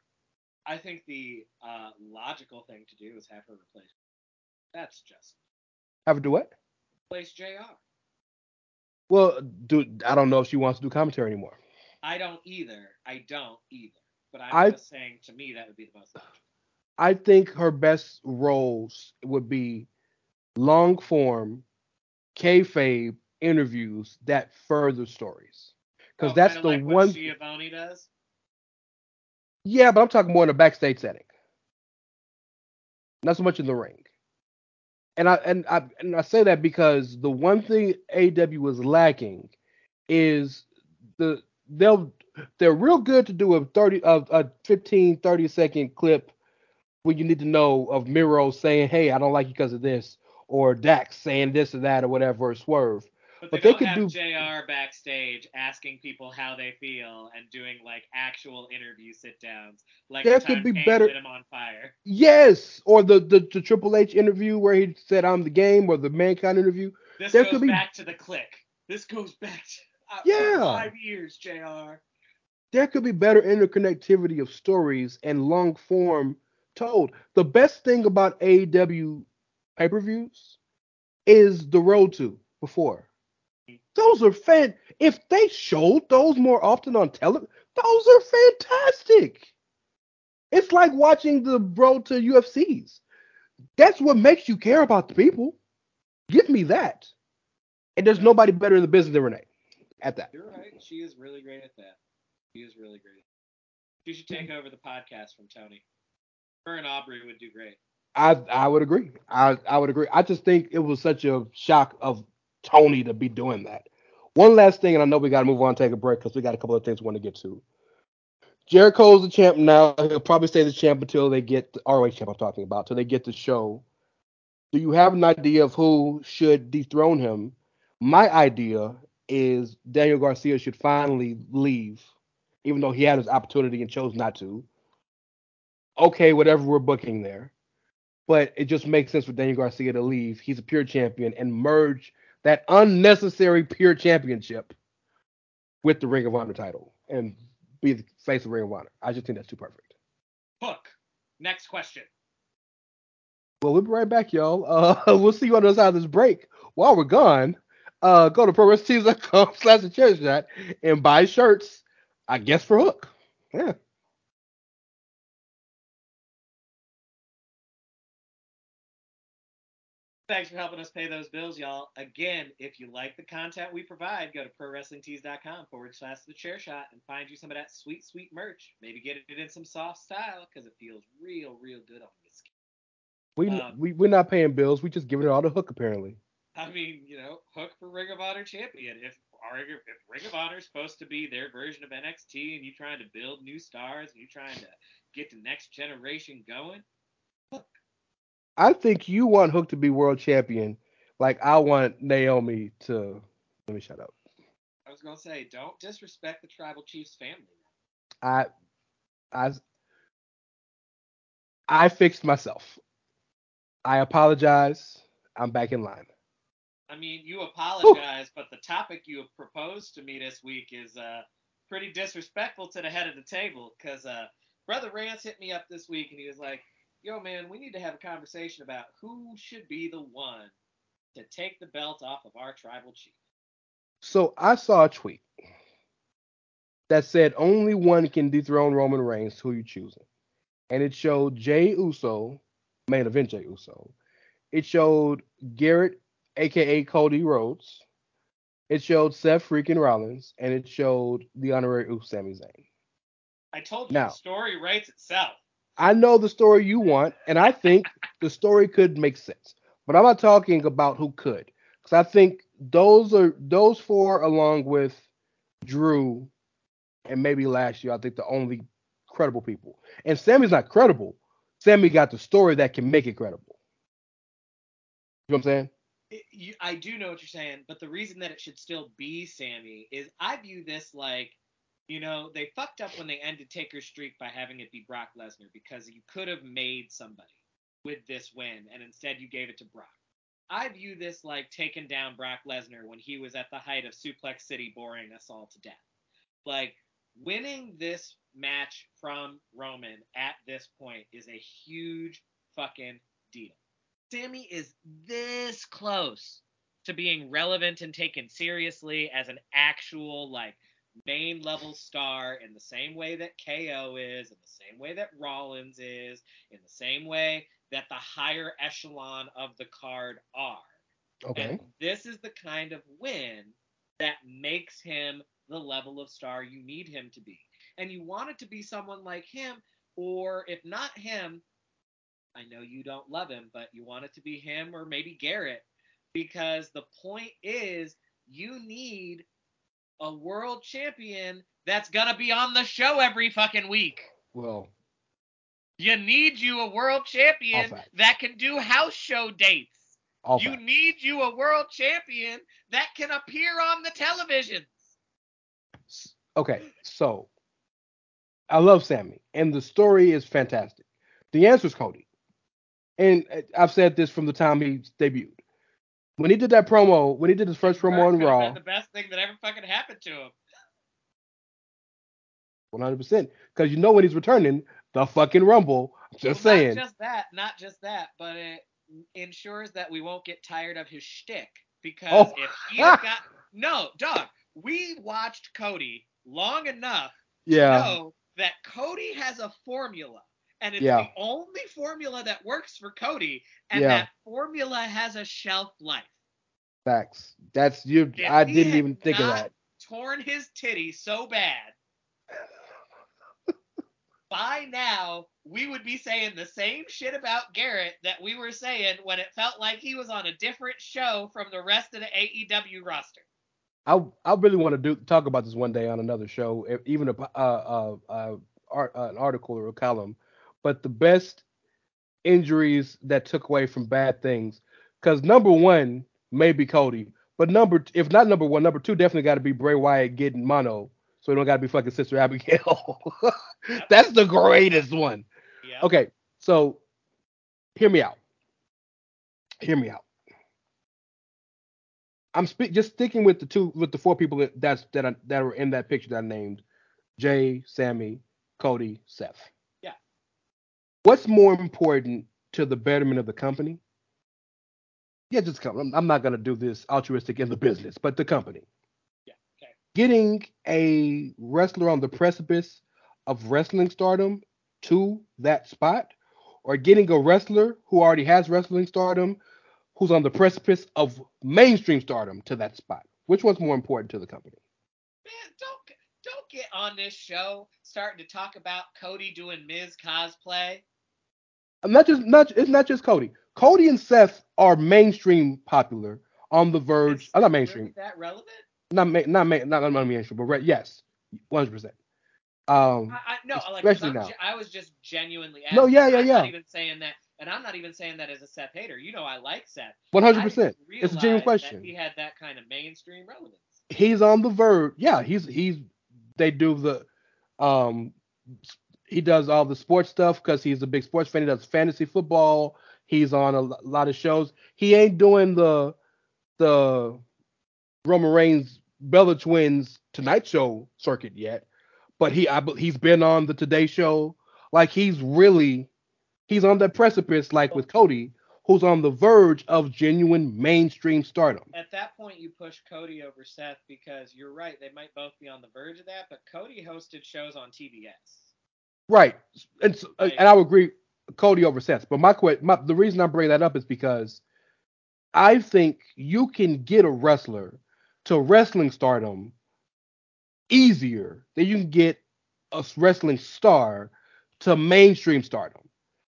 I think the uh, logical thing to do is have her replace. That's just Have her do what? replace Jr. Well, do I don't know if she wants to do commentary anymore. I don't either. I don't either. But I'm I- just saying, to me, that would be the most. I think her best roles would be long form, kayfabe interviews that further stories. Because Oh, that's the like what one. Giovanni does. Yeah, but I'm talking more in a backstage setting. Not so much in the ring. And I and I and I say that because the one thing AW was lacking is the they'll they're real good to do a 30 of a 15 30 second clip when you need to know of Miro saying, "Hey, I don't like you because of this," or Dax saying this or that or whatever, or Swerve. But But they, they could have do- JR backstage asking people how they feel and doing like actual interview sit downs. Like There the could be Kane better- him on fire. Yes, or the, the the Triple H interview where he said, "I'm the game," or the Mankind interview. This There goes could be- back to the click. This goes back to Uh, yeah. five years, JR. there could be better interconnectivity of stories and long form told. The best thing about AEW pay per views is the road to before. Those are fan. If they showed those more often on television, those are fantastic. It's like watching the road to UFCs. That's what makes you care about the people. Give me that. And there's nobody better in the business than Renee at that. You're right. She is really great at that. She is really great. She should take over the podcast from Tony. Her and Aubrey would do great. I I would agree. I I would agree. I just think it was such a shock of Tony to be doing that. One last thing, and I know we got to move on, and take a break because we got a couple of things we want to get to. Jericho's the champ now. He'll probably stay the champ until they get the ROH champ. I'm talking about till they get the show. Do you have an idea of who should dethrone him? My idea is Daniel Garcia should finally leave, even though he had his opportunity and chose not to. Okay, whatever we're booking there but it just makes sense for Daniel Garcia to leave. He's a pure champion and merge that unnecessary pure championship with the Ring of Honor title and be the face of Ring of Honor. I just think that's too perfect. Hook. Next question. Well, we'll be right back, y'all. Uh, we'll see you on the other side of this break. While we're gone, uh, go to prowrestlingtees.com slash the chair shot and buy shirts, I guess, for Hook. Yeah. Thanks for helping us pay those bills, y'all. Again, if you like the content we provide, go to prowrestlingtees.com forward slash the chair shot and find you some of that sweet, sweet merch. Maybe get it in some soft style because it feels real, real good on your skin. We, Um, we, we're not paying bills. We're just giving it all to Hook, apparently. I mean, you know, Hook for Ring of Honor champion. If if Ring of Honor is supposed to be their version of NXT and you're trying to build new stars and you trying to get the next generation going, I think you want Hook to be world champion, like I want Naomi to. Let me shut up. I was gonna say, don't disrespect the Tribal Chiefs family. I, I, I fixed myself. I apologize. I'm back in line. I mean, you apologize, but the topic you have proposed to me this week is uh, pretty disrespectful to the head of the table. Because uh, Brother Rance hit me up this week and he was like, yo, man, we need to have a conversation about who should be the one to take the belt off of our tribal chief. So I saw a tweet that said only one can dethrone Roman Reigns. Who you choosing? And it showed Jey Uso, main event Jey Uso. It showed Garrett, aka Cody Rhodes. It showed Seth freaking Rollins, and it showed the honorary Uso Sami Zayn. I told you Now- the story writes itself. I know the story you want, and I think the story could make sense. But I'm not talking about who could, because I think those are those four, along with Drew and maybe last year, I think the only credible people. And Sami's not credible. Sami got the story that can make it credible. You know what I'm saying? You, I do know what you're saying, but the reason that it should still be Sami is I view this like, you know, they fucked up when they ended Taker's streak by having it be Brock Lesnar because you could have made somebody with this win, and instead you gave it to Brock. I view this like taking down Brock Lesnar when he was at the height of Suplex City, boring us all to death. Like winning this match from Roman at this point is a huge fucking deal. Sami is this close to being relevant and taken seriously as an actual like main level star in the same way that KO is, in the same way that Rollins is, in the same way that the higher echelon of the card are. Okay. And this is the kind of win that makes him the level of star you need him to be. And you want it to be someone like him, or if not him, I know you don't love him, but you want it to be him or maybe Garrett. Because the point is, you need a world champion that's going to be on the show every fucking week. Well, You need you a world champion that can do house show dates. all you facts. need you a world champion that can appear on the television. Okay, so I love Sami, and the story is fantastic. The answer is Cody, and uh, I've said this from the time he debuted. When he did that promo, when he did his first promo on Raw, The best thing that ever fucking happened to him. 100, percent because you know when he's returning the fucking Rumble. I'm just Well, saying. Not just that, not just that, but it ensures that we won't get tired of his shtick. Because Oh. if he got no, dog, we watched Cody long enough yeah, know that Cody has a formula. And it's Yeah. the only formula that works for Cody. And Yeah. that formula has a shelf life. facts. That's you. If I didn't even think of that. Torn his titty so bad. By now, we would be saying the same shit about Garrett that we were saying when it felt like he was on a different show from the rest of the AEW roster. I I really want to do talk about this one day on another show, even a uh, uh, uh, art, uh, an article or a column. But the best injuries that took away from bad things, because number one may be Cody, but number if not number one, number two definitely got to be Bray Wyatt getting mono, so it don't got to be fucking Sister Abigail. That's the greatest one. Yeah. Okay, so hear me out. Hear me out. I'm speak just sticking with the two with the four people that that's that I, that were in that picture that I named: Jey, Sami, Cody, Seth. What's more important to the betterment of the company? Yeah, just come. I'm, I'm not gonna do this altruistic in the business, but the company. Yeah, okay. Getting a wrestler on the precipice of wrestling stardom to that spot, or getting a wrestler who already has wrestling stardom who's on the precipice of mainstream stardom to that spot. Which one's more important to the company? Man, don't don't get on this show starting to talk about Cody doing Miz cosplay. Not just not it's not just Cody. Cody and Seth are mainstream popular on the verge. I'm not mainstream. Really that relevant? Not ma- not ma- not, not mainstream, but re- yes, 100. percent Um, I, I no, like 'cause Especially I'm now. ge- I was just genuinely asking. No, yeah, yeah, I'm yeah. not even saying that, and I'm not even saying that as a Seth hater. You know, I like Seth. 100. percent It's a genuine question. He had that kind of mainstream relevance. He's on the verge. Yeah, he's he's. They do the, um, he does all the sports stuff because he's a big sports fan. He does fantasy football. He's on a lot of shows. He ain't doing the the Roman Reigns Bella Twins Tonight Show circuit yet, but he I, he's been on the Today Show. Like he's really he's on the precipice, like with Cody, who's on the verge of genuine mainstream stardom. At that point, you push Cody over Seth because you're right. They might both be on the verge of that, but Cody hosted shows on TBS. Right, and so, and I would agree Cody over Seth. But my, que- my the reason I'm bringing that up is because I think you can get a wrestler to wrestling stardom easier than you can get a wrestling star to mainstream stardom.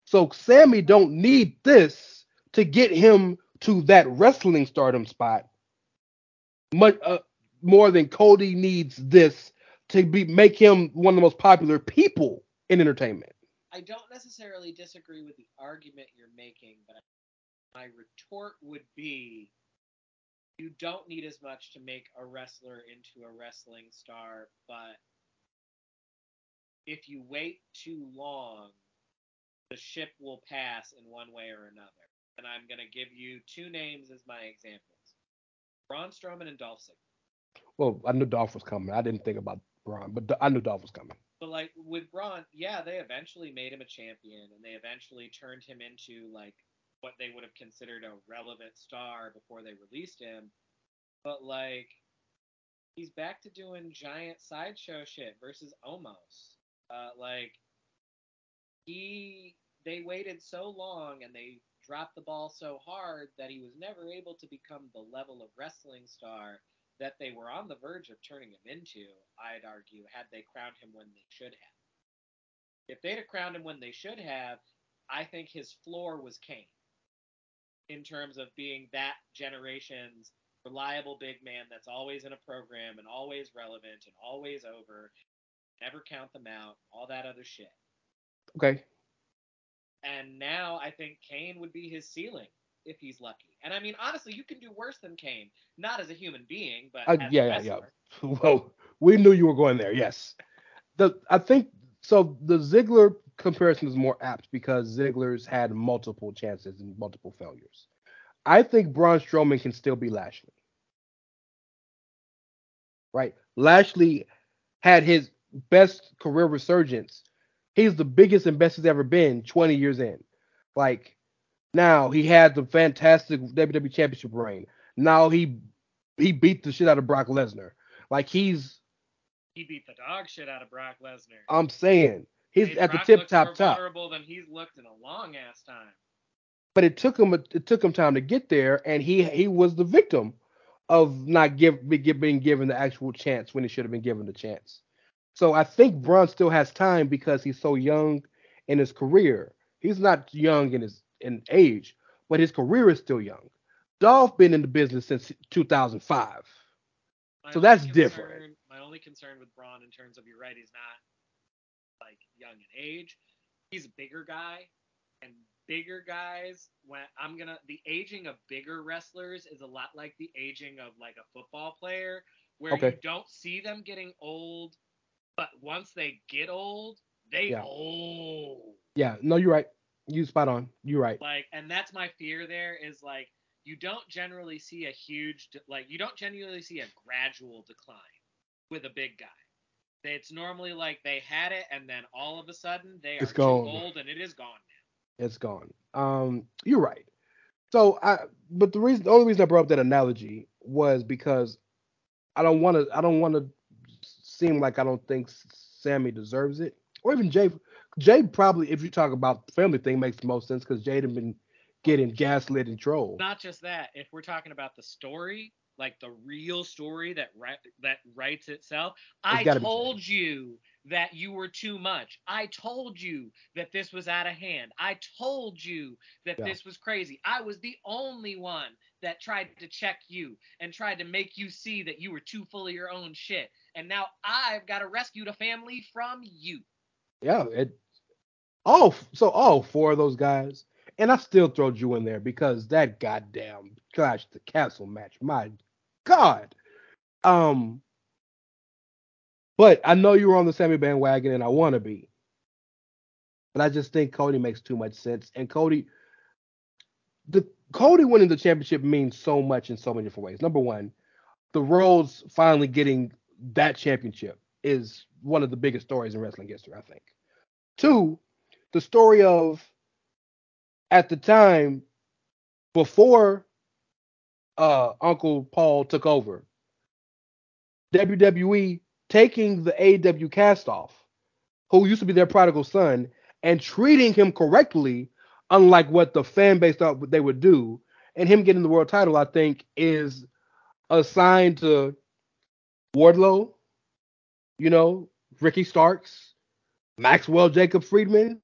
So Sami don't need this to get him to that wrestling stardom spot. Much uh, more than Cody needs this to be make him one of the most popular people in entertainment. I don't necessarily disagree with the argument you're making, but my retort would be you don't need as much to make a wrestler into a wrestling star, but if you wait too long, the ship will pass in one way or another. And I'm going to give you two names as my examples Braun Strowman and Dolph Ziggler. Well, I knew Dolph was coming. I didn't think about Braun, but I knew Dolph was coming. But like with Braun, yeah, they eventually made him a champion and they eventually turned him into like what they would have considered a relevant star before they released him. But like he's back to doing giant sideshow shit versus Omos. Uh like he they waited so long and they dropped the ball so hard that he was never able to become the level of wrestling star that they were on the verge of turning him into, I'd argue, had they crowned him when they should have. If they'd have crowned him when they should have, I think his floor was Kane in terms of being that generation's reliable big man that's always in a program and always relevant and always over, never count them out, all that other shit. Okay. And now I think Kane would be his ceiling if he's lucky. And I mean, honestly, you can do worse than Kane, not as a human being, but Uh, as yeah, a yeah, yeah. Well, we knew you were going there. Yes. The I think so. The Ziggler comparison is more apt because Ziggler's had multiple chances and multiple failures. I think Braun Strowman can still be Lashley. Right? Lashley had his best career resurgence. He's the biggest and best he's ever been 20 years in. Like now he had the fantastic WWE Championship reign. Now he he beat the shit out of Brock Lesnar. Like he's He beat the dog shit out of Brock Lesnar. I'm saying he's Made at the tip top more top. vulnerable than he's looked in a long ass time. But it took him it took him time to get there, and he he was the victim of not give be- being given the actual chance when he should have been given the chance. So I think Braun still has time because he's so young in his career. He's not young in his in age, but his career is still young. Dolph been in the business since 2005. My So that's concern- different. My only concern with Braun in terms of you're right, he's not like young in age. He's a bigger guy, and bigger guys when I'm gonna the aging of bigger wrestlers is a lot like the aging of like a football player, where you don't see them getting old, but once they get old, they Yeah. old. Yeah, no, you're right. You spot on. You're right. like and that's my fear there is like you don't generally see a huge de- like you don't genuinely see a gradual decline with a big guy it's normally like they had it and then all of a sudden they are It's too gone. old and it is gone it's gone. Um, you're right. So I, but the reason, the only reason I brought up that analogy was because I don't want to, I don't want to seem like I don't think Sami deserves it, or even Jey. Jey probably, if you talk about the family thing, makes the most sense because Jade had been getting gaslit and trolled. not just that if we're talking about the story like the real story that ri- that writes itself i told you that you were too much i told you that this was out of hand i told you that Yeah. this was crazy i was the only one that tried to check you and tried to make you see that you were too full of your own shit and now i've got to rescue the family from you Yeah, it. Oh, so all four of those guys, and I still throw Drew in there because that goddamn Clash the Castle match, my God. Um, but I know you were on the Sami bandwagon, and I want to be. but I just think Cody makes too much sense. And Cody, the Cody winning the championship means so much in so many different ways. Number one, the Rhodes finally getting that championship is one of the biggest stories in wrestling history, I think. Two, the story of at the time before uh, Uncle Paul took over, WWE taking the AW cast off, who used to be their prodigal son, and treating him correctly, unlike what the fan base thought they would do, and him getting the world title, I think, is a sign to Wardlow, you know, Ricky Starks, Maxwell Jacob Friedman.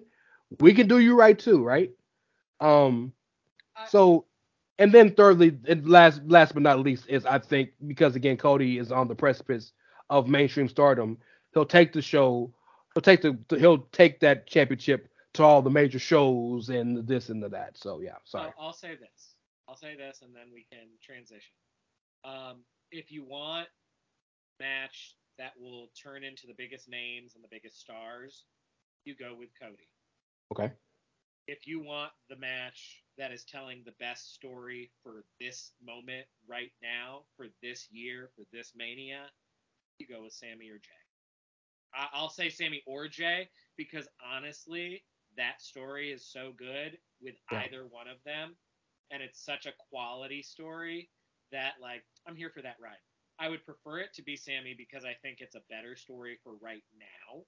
We can do you right too, right? Um, so and then thirdly, and last last but not least, is I think because again Cody is on the precipice of mainstream stardom, he'll take the show, he'll take the he'll take that championship to all the major shows and this and the that. So yeah, sorry. I'll, I'll say this. I'll say this, and then we can transition. Um, if you want match that will turn into the biggest names and the biggest stars, you go with Cody. Okay. If you want the match that is telling the best story for this moment right now, for this year, for this mania, you go with Sami or Jey. I- I'll say Sami or Jey because honestly, that story is so good with Yeah. either one of them, and it's such a quality story that like I'm here for that ride. I would prefer it to be Sami because I think it's a better story for right now.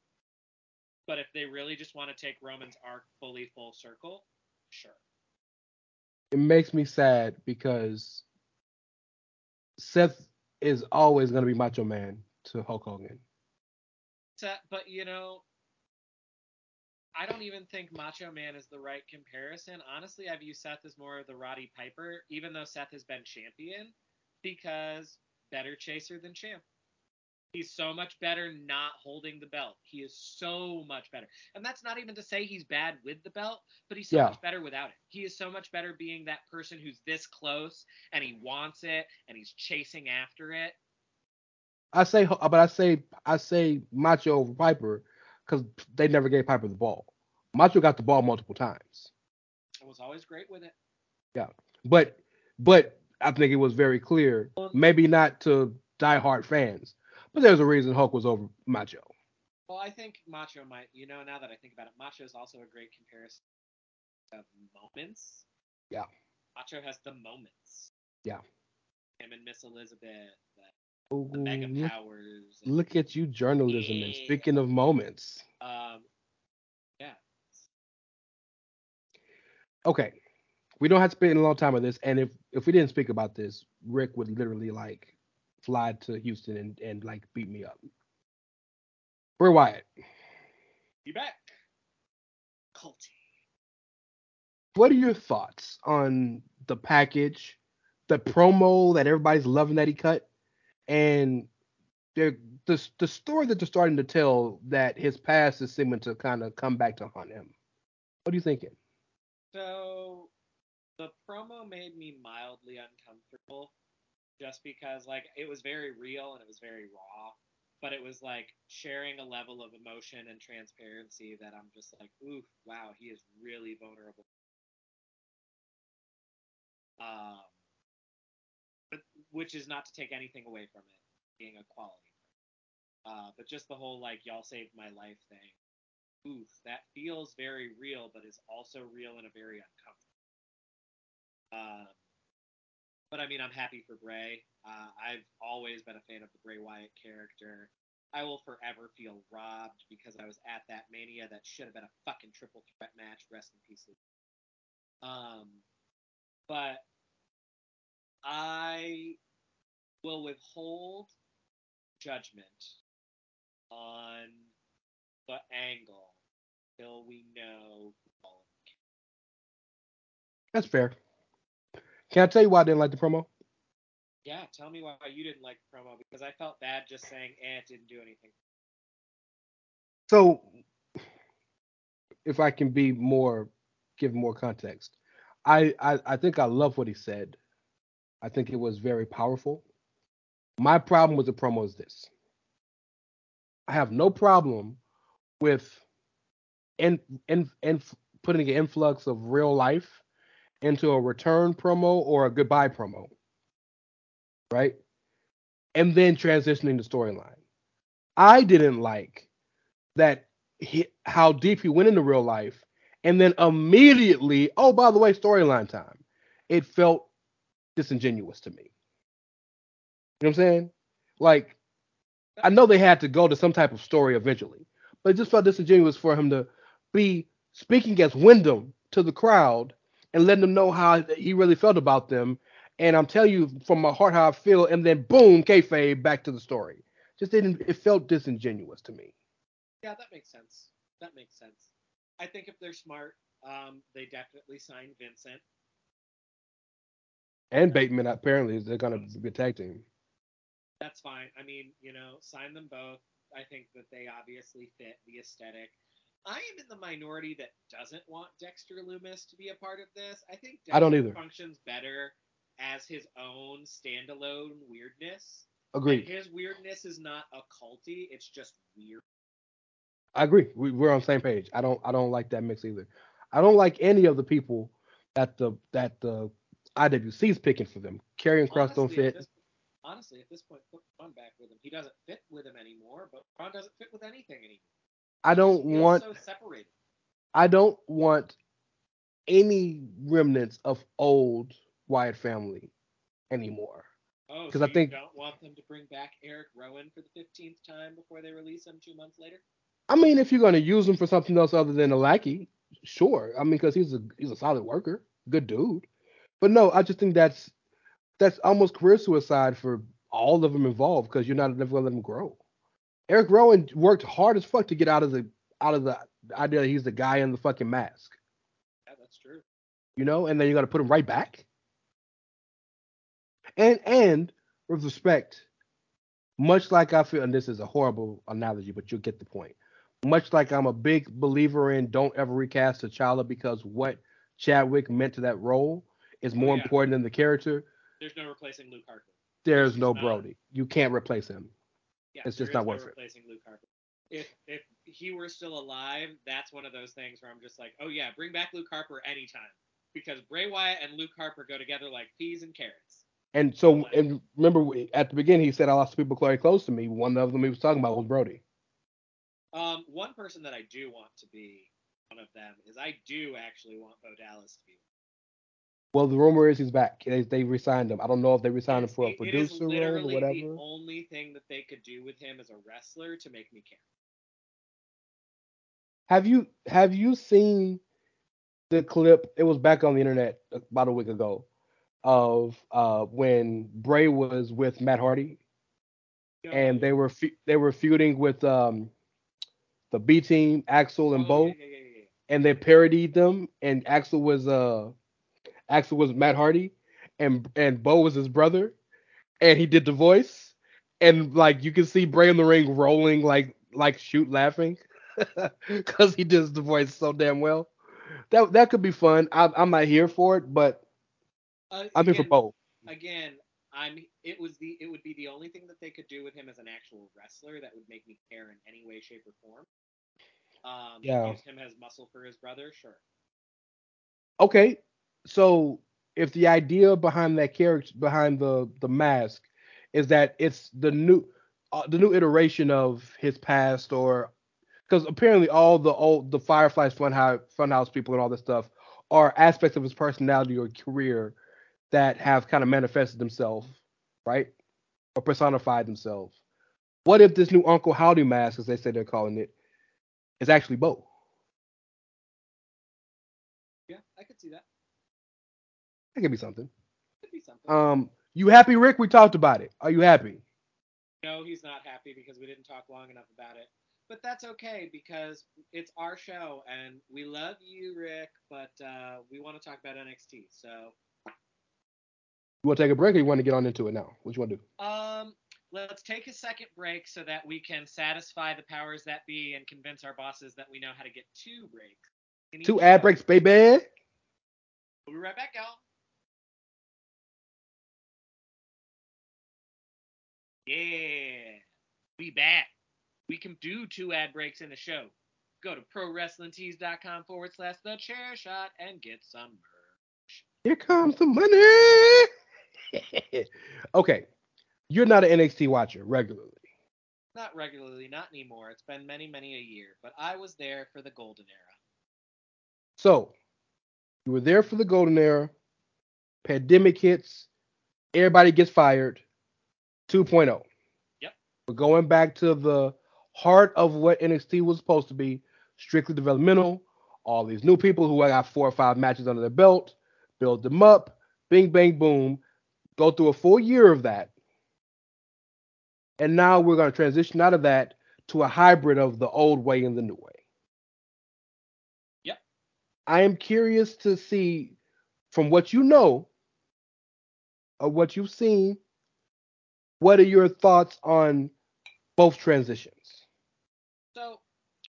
But if they really just want to take Roman's arc fully full circle, sure. It makes me sad because Seth is always gonna be Macho Man to Hulk Hogan. But you know, I don't even think Macho Man is the right comparison. Honestly, I view Seth as more of the Roddy Piper, even though Seth has been champion, because better chaser than champ. He's so much better not holding the belt. He is so much better. And that's not even to say he's bad with the belt, but he's so Yeah. much better without it. He is so much better being that person who's this close and he wants it and he's chasing after it. I say, but I say, I say Macho over Piper because they never gave Piper the ball. Macho got the ball multiple times. I was always great with it. Yeah, but but I think it was very clear, maybe not to diehard fans, but there's a reason Hulk was over Macho. Well, I think Macho might, you know, now that I think about it, Macho is also a great comparison of moments. Yeah. Macho has the moments. Yeah. Him and Miss Elizabeth, the, Ooh, the Mega look, Powers. and, look at you, journalism. And speaking of moments, Um, yeah. okay, we don't have to spend a long time on this. And if if we didn't speak about this, Rick would literally like fly to Houston and and like beat me up. Bray Wyatt, You back. Culty. what are your thoughts on the package, the promo that everybody's loving that he cut, and the the the story that they're starting to tell that his past is seeming to kind of come back to haunt him? What are you thinking? So the promo made me mildly uncomfortable just because like it was very real and it was very raw, but it was like sharing a level of emotion and transparency that I'm just like, oof, wow, he is really vulnerable. Um but which is not to take anything away from it being a quality. Uh, but just the whole like y'all saved my life thing oof, that feels very real, but is also real in a very uncomfortable. Um, but I mean, I'm happy for Bray. Uh, I've always been a fan of the Bray Wyatt character. I will forever feel robbed because I was at that Mania that should have been a fucking triple threat match. Rest in peace. Um, but I will withhold judgment on the angle till we know That's fair. Can I tell you why I didn't like the promo? Yeah, tell me why you didn't like the promo because I felt bad just saying, eh, it didn't do anything. So, if I can be more, give more context, I, I I think I love what he said. I think it was very powerful. My problem with the promo is this: I have no problem with in in in putting an influx of real life into a return promo or a goodbye promo, right? And then transitioning the storyline. I didn't like that he, how deep he went into real life, and then immediately, oh by the way, storyline time. It felt disingenuous to me. You know what I'm saying? Like, I know they had to go to some type of story eventually, but it just felt disingenuous for him to be speaking as Wyndham to the crowd and letting them know how he really felt about them. And I'm telling you from my heart how I feel, and then boom, kayfabe back to the story. Just didn't. It felt disingenuous to me. Yeah, that makes sense. That makes sense. I think if they're smart, um, they definitely sign Vincent. And Bateman apparently they're gonna be a tag team. That's fine. I mean, you know, sign them both. I think that they obviously fit the aesthetic. I am in the minority that doesn't want Dexter Loomis to be a part of this. I think Dexter I don't either. functions better as his own standalone weirdness. Agreed. And his weirdness is not occulty; it's just weird. I agree. We, we're on the same page. I don't. I don't like that mix either. I don't like any of the people that the that the IWC is picking for them. Karrion Kross don't at fit. this- honestly, at this point, put Braun back with him. He doesn't fit with him anymore, but Braun doesn't fit with anything anymore. I don't want. so separated. I don't want any remnants of old Wyatt family anymore. Oh, 'Cause so I think- you don't want them to bring back Eric Rowan for the fifteenth time before they release him two months later? I mean, if you're gonna use him for something else other than a lackey, sure. I mean, because he's a he's a solid worker, good dude. But no, I just think that's that's almost career suicide for all of them involved because you're not never gonna let them grow. Eric Rowan worked hard as fuck to get out of the out of the idea that he's the guy in the fucking mask, Yeah, that's true. you know, and then you got to put him right back. And and with respect, much like I feel, and this is a horrible analogy, but you'll get the point. Much like I'm a big believer in don't ever recast T'Challa because what Chadwick meant to that role is oh, more Oh, yeah. important than the character. There's no replacing Luke Harper. There's There's no not. Brodie. You can't replace him. Yeah, It's just not worth no it. replacing Luke Harper. If if he were still alive, that's one of those things where I'm just like, oh yeah, bring back Luke Harper anytime because Bray Wyatt and Luke Harper go together like peas and carrots. And so, and remember at the beginning he said I lost people very close to me. One of them he was talking about was Brodie. Um, one person that I do want to be one of them is I do actually want Bo Dallas to be. Well, the rumor is he's back. They they resigned him. I don't know if they resigned him for a it- it is producer role or whatever. the only thing that they could do with him as a wrestler to make me care. Have you have you seen the clip? It was back on the internet about a week ago of uh when Bray was with Matt Hardy and they were fe- they were feuding with um the B team, Axel and Oh, Bo, yeah, yeah, yeah. and they parodied them. And Axel was uh Axel was Matt Hardy, and and Bo was his brother, and he did the voice, and like you can see Bray in the ring rolling like like shoot laughing, because he does the voice so damn well. That that could be fun. I'm I'm not here for it, but Uh, I'm here for both. again, I'm it was the it would be the only thing that they could do with him as an actual wrestler that would make me care in any way, shape, or form. Um, Yeah. Use him as muscle for his brother, sure. Okay, so if the idea behind that character behind the the mask is that it's the new uh, the new iteration of his past or because apparently all the old the Fireflies Funhouse Funhouse people and all this stuff are aspects of his personality or career that have kind of manifested themselves, right? Or personified themselves. What if this new Uncle Howdy mask, as they say they're calling it, is actually Bo? Yeah, I could see that. That could be something. Could be something. Um, you happy, Rick? We talked about it. Are you happy? no, he's not happy because we didn't talk long enough about it. But that's okay because it's our show and we love you, Rick. But uh, we want to talk about NXT. So You want to take a break or you want to get on into it now? What you want to do? Um, let's take a second break so that we can satisfy the powers that be and convince our bosses that we know how to get two breaks. Two ad breaks, baby. We'll be right back, y'all. Yeah, we back. We can do two ad breaks in the show go to prowrestlingtees.com forward slash the chair shot and get some merch. Here comes the money. okay, you're not an NXT watcher regularly. Not regularly, not anymore. It's been many, many a year, but I was there for the golden era. So, you were there for the golden era. Pandemic hits. Everybody gets fired. 2.0. Yep. We're going back to the heart of what NXT was supposed to be strictly developmental. All these new people who got four or five matches under their belt, build them up, bing, bang, boom, go through a full year of that. And now we're going to transition out of that to a hybrid of the old way and the new way. Yep. I am curious to see from what you know of what you've seen, what are your thoughts on both transitions? So,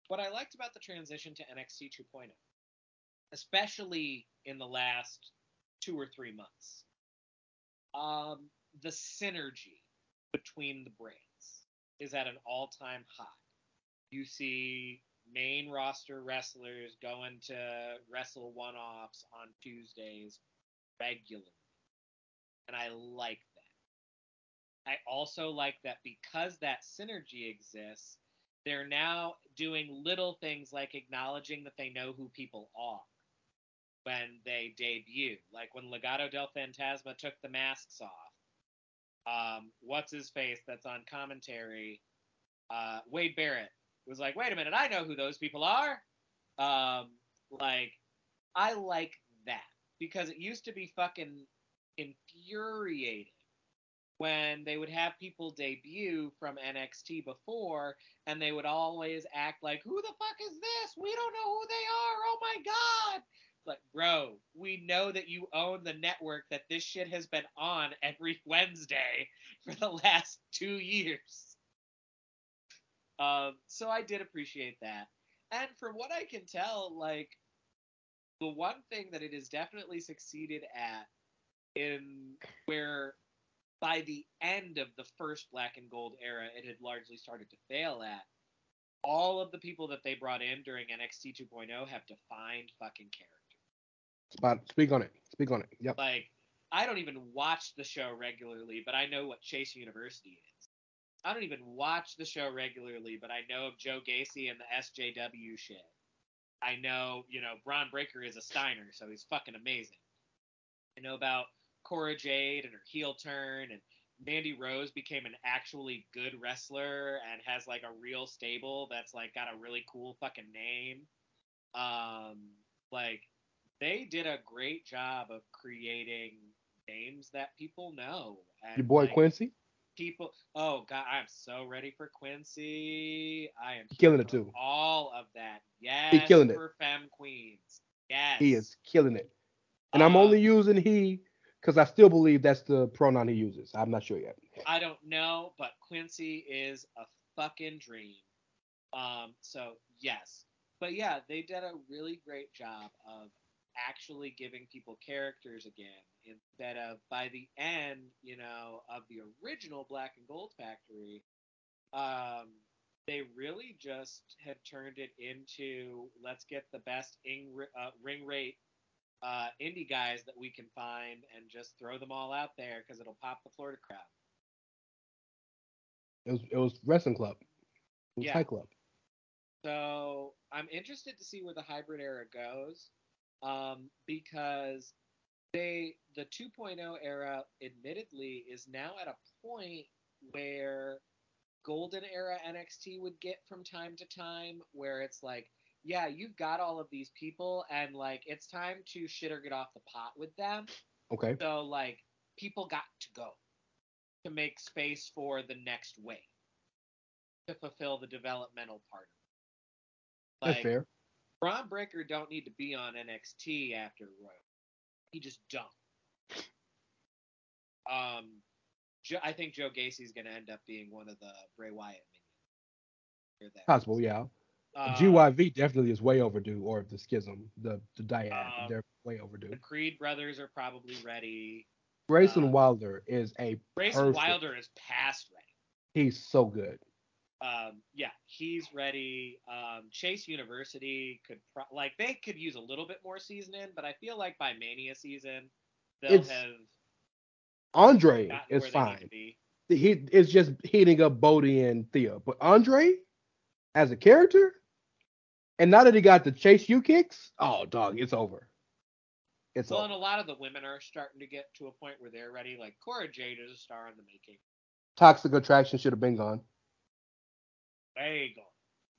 what I liked about the transition to NXT 2.0, especially in the last two or three months, um, the synergy between the brands is at an all-time high. You see main roster wrestlers going to wrestle one-offs on Tuesdays regularly, and I like. I also like that because that synergy exists, they're now doing little things like acknowledging that they know who people are when they debut. Like when Legado del Fantasma took the masks off. Um, what's his face that's on commentary? Uh, Wade Barrett was like, wait a minute, I know who those people are. Um, like, I like that because it used to be fucking infuriating when they would have people debut from NXT before and they would always act like, who the fuck is this? We don't know who they are. Oh my God. Like, bro, we know that you own the network that this shit has been on every Wednesday for the last two years. Um, so I did appreciate that. And from what I can tell, like, the one thing that it has definitely succeeded at in where by the end of the first black and gold era it had largely started to fail at all of the people that they brought in during NXT 2.0 have defined fucking character. Spot, speak on it. Speak on it. Yep. Like I don't even watch the show regularly, but I know what Chase University is. I don't even watch the show regularly, but I know of Joe Gacy and the SJW shit. I know, you know, Bron Breakker is a Steiner, so he's fucking amazing. I know about Cora Jade and her heel turn, and Mandy Rose became an actually good wrestler and has like a real stable that's like got a really cool fucking name. Um, like they did a great job of creating names that people know. And, Your boy like, Quincy? people oh god i'm so ready for quincy i am Killing it, too. all of that yes killing it. for femme queens yes He is killing it. And I'm Um, only using he because I still believe that's the pronoun he uses. I'm not sure yet. i don't know but quincy is a fucking dream um so yes but yeah they did a really great job of actually giving people characters again instead of by the end you know of the original black and gold factory um they really just had turned it into let's get the best ing, uh, ring rate uh, indie guys that we can find and just throw them all out there because it'll pop the Florida crowd. It was it was wrestling club. It was Yeah. Fight Club. So I'm interested to see where the hybrid era goes, um, because they the 2.0 era, admittedly, is now at a point where golden era NXT would get from time to time, where it's like, yeah, you've got all of these people, and like it's time to shit or get off the pot with them. Okay. So like people got to go to make space for the next wave to fulfill the developmental part. of it. That's fair. Bron Breakker don't need to be on NXT after Royal. He just don't. Um, Jo- I think Joe Gacy's gonna end up being one of the Bray Wyatt minions. Possible, yeah. Uh, GYV definitely is way overdue, or the schism, the the dyad, Um, they're way The overdue. Creed brothers are probably ready. Grayson uh, Waller is a Grayson perfect. Waller is past ready. He's so good. um, yeah, he's ready. Um, Chase University could pro- like they could use a little bit more seasoning, but I feel like by Mania season they'll It's- have Andre is where they need to fine. He it's just heating up Bodie and Thea, but Andre as a character, and now that he got the chase you kicks, oh dog, it's over. It's Well, over. and a lot of the women are starting to get to a point where they're ready. Like Cora Jade is a star in the making. Toxic attraction should have been gone. Way gone.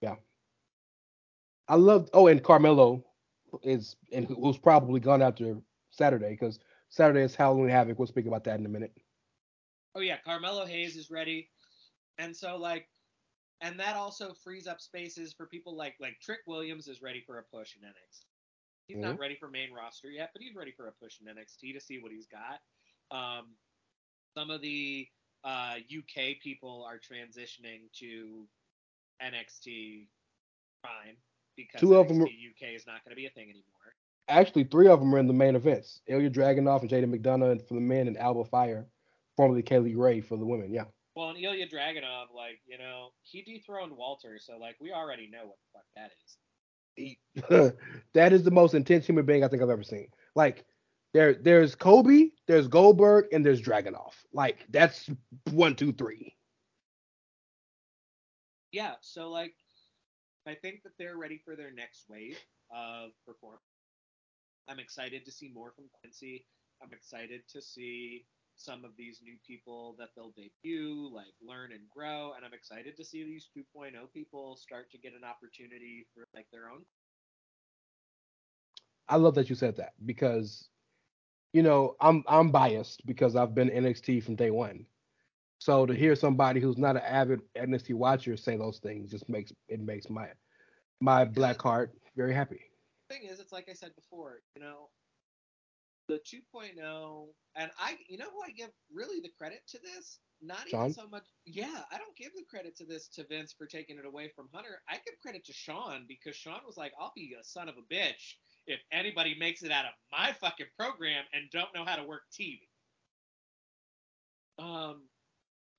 Yeah. I love. Oh, and Carmelo is and who- who's probably gone after Saturday because Saturday is Halloween Havoc. We'll speak about that in a minute. Oh yeah, Carmelo Hayes is ready, and so like, and that also frees up spaces for people like like Trick Williams is ready for a push in NXT. He's not ready for main roster yet, but he's ready for a push in NXT to see what he's got. Um, some of the uh, UK people are transitioning to NXT Prime because Two of them are- UK is not going to be a thing anymore. Actually, three of them are in the main events. Ilya Dragunov and Jaden McDonagh for the men, and Alba Fyre, formerly Kay Lee Ray for the women. Yeah. Well, and Ilya Dragunov, like you know, he dethroned Walter, so like we already know what the fuck that is. He- that is the most intense human being I think I've ever seen. Like there, there's Kobe, there's Goldberg, and there's Dragunov. Like that's one, two, three. yeah, so like I think that they're ready for their next wave of performance. I'm excited to see more from Quincy. I'm excited to see some of these new people that they'll debut, like learn and grow, and I'm excited to see these 2.0 people start to get an opportunity for like their own. I love that you said that because, you know, I'm I'm biased because I've been NXT from day one. So to hear somebody who's not an avid NXT watcher say those things just makes it makes my my black heart very happy. thing is, it's like I said before, you know, the 2.0, and I, you know, who I give really the credit to this? Not Shawn? even so much. Yeah, I don't give the credit to this to Vince for taking it away from Hunter. I give credit to Shawn because Shawn was like, "I'll be a son of a bitch if anybody makes it out of my fucking program and don't know how to work TV." Um,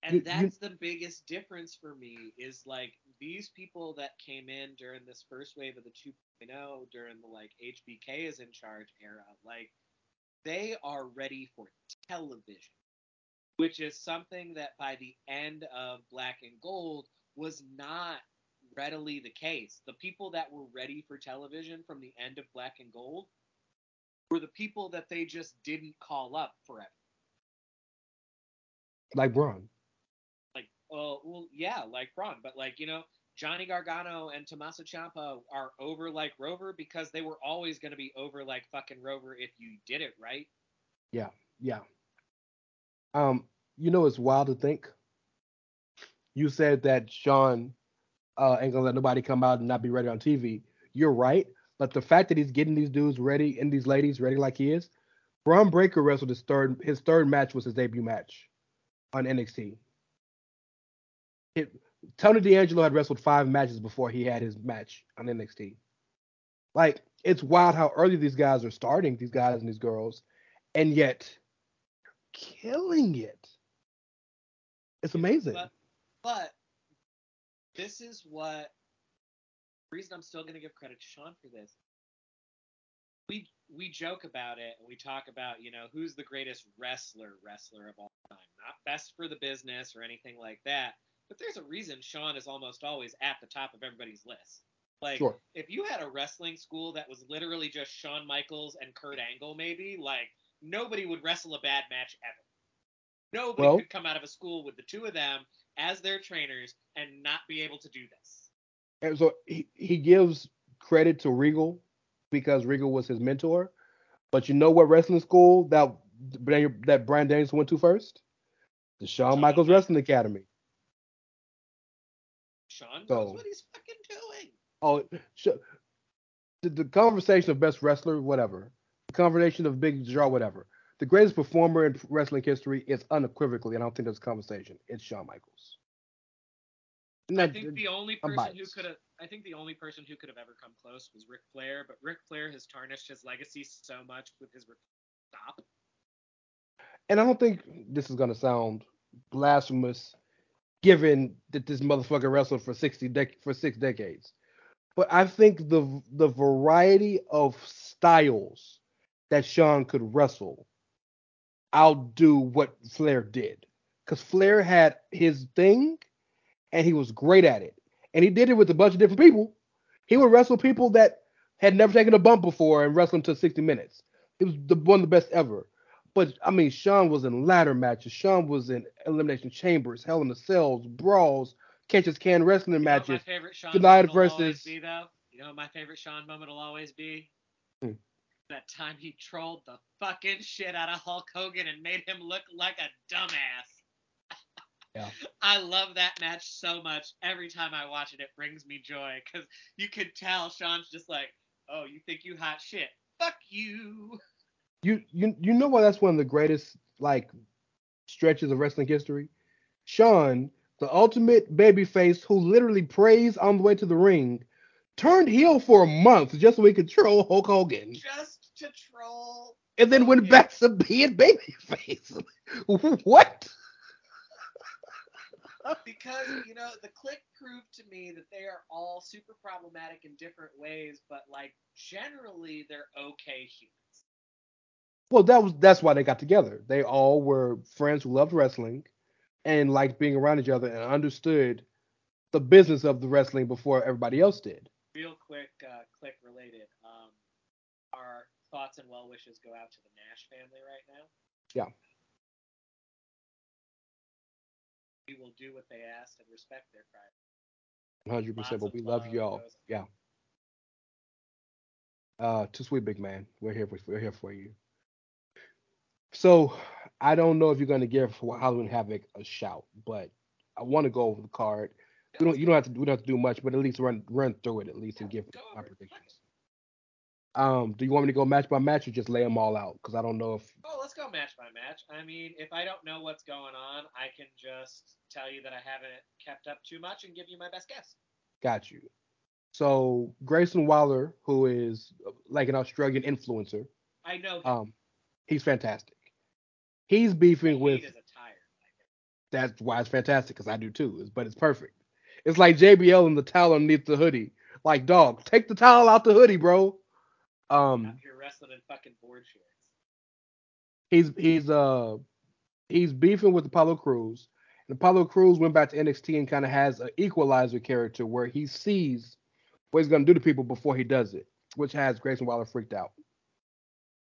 and that's the biggest difference for me is like these people that came in during this first wave of the 2.0 during the like HBK is in charge era, like they are ready for television, which is something that by the end of Black and Gold was not readily the case. The people that were ready for television from the end of Black and Gold were the people that they just didn't call up forever. Like Braun. like uh well yeah like Braun but like you know Johnny Gargano and Tommaso Ciampa are over like Rover because they were always going to be over like fucking Rover if you did it right Yeah. Yeah. Um, you know it's wild to think. You said that Shawn uh ain't gonna let nobody come out and not be ready on TV. You're right, but the fact that he's getting these dudes ready and these ladies ready like he is, Bron Breakker wrestled his third his third match was his debut match on NXT. It, Tony D'Angelo had wrestled five matches before he had his match on NXT. Like it's wild how early these guys are starting, these guys and these girls, and yet killing it. It's amazing. but but this is what the reason I'm still going to give credit to Shawn for this we we joke about it and we talk about you know who's the greatest wrestler wrestler of all time not best for the business or anything like that but there's a reason Shawn is almost always at the top of everybody's list like Sure. if you had a wrestling school that was literally just Shawn Michaels and Kurt Angle maybe like nobody would wrestle a bad match ever nobody Well- could come out of a school with the two of them as their trainers and not be able to do this And so he, he gives credit to Regal because Regal was his mentor. But you know what wrestling school that that Bryan Danielson went to first? The Shawn Michaels. Wrestling Academy. Shawn So- knows what he's fucking doing Oh, sh- the, the conversation of best wrestler, whatever. The conversation of big draw, whatever. The greatest performer in wrestling history is unequivocally, and I don't think there's a conversation. It's Shawn Michaels. I Not- think the only person who could have I think the only person who could have ever come close was Ric Flair, but Ric Flair has tarnished his legacy so much with his stop. and I don't think this is gonna sound blasphemous given that this motherfucker wrestled for sixty dec- for six decades. But I think the the variety of styles that Shawn could wrestle outdo what Flair did. Because Flair had his thing and he was great at it. And he did it with a bunch of different people. He would wrestle people that had never taken a bump before and wrestle them to 60 minutes. It was the one of the best ever. But I mean, Shawn was in ladder matches. Shawn was in elimination chambers, Hell in the Cells, brawls, catches can wrestling You know what matches. my favorite Shawn United moment will always versus- be though. You know what my favorite Shawn moment will always be? Hmm. That time he trolled the fucking shit out of Hulk Hogan and made him look like a dumbass. Yeah. I love that match so much. Every time I watch it, it brings me joy because you could tell Shawn's just like, "Oh, you think you hot shit? Fuck you." You you you know why that's one of the greatest like stretches of wrestling history? Shawn, the ultimate babyface who literally prays on the way to the ring, turned heel for a month just so he could troll Hulk Hogan. Just to troll. And then went back to being babyface. what? because you know the Kliq proved to me that they are all super problematic in different ways, but like generally they're okay humans. Well, that was that's why they got together. They all were friends who loved wrestling and liked being around each other and understood the business of the wrestling before everybody else did. Real quick, uh, Kliq related. Um, our thoughts and well wishes go out to the Nash family right now. Yeah. We will do what they asked and respect their pride. hundred percent. But we love love y'all. Yeah. Uh, too sweet, big man. We're here for we're here for you. So I don't know if you're gonna give Halloween Havoc a shout, but I want to go over the card. We don't. You don't have to. We don't have to do much, but at least run run through it at least and give my predictions. Um, do you want me to go match by match or just lay them all out? Because I don't know if Oh, let's go match by match. I mean, if I don't know what's going on, I can just tell you that I haven't kept up too much and give you my best guess. got you. So Grayson Waller, who is uh, like an Australian influencer, I know him. um, he's fantastic. He's beefing with. hate as a tire. That's why it's fantastic because I do too. But it's perfect. It's like JBL and the towel underneath the hoodie. Like, dog, take the towel out the hoodie, bro. Um, here wrestling in fucking board shorts. he's he's uh he's beefing with Apollo Crews. And Apollo Crews went back to NXT and kind of has an equalizer character where he sees what he's gonna do to people before he does it, which has Grayson Waller freaked out.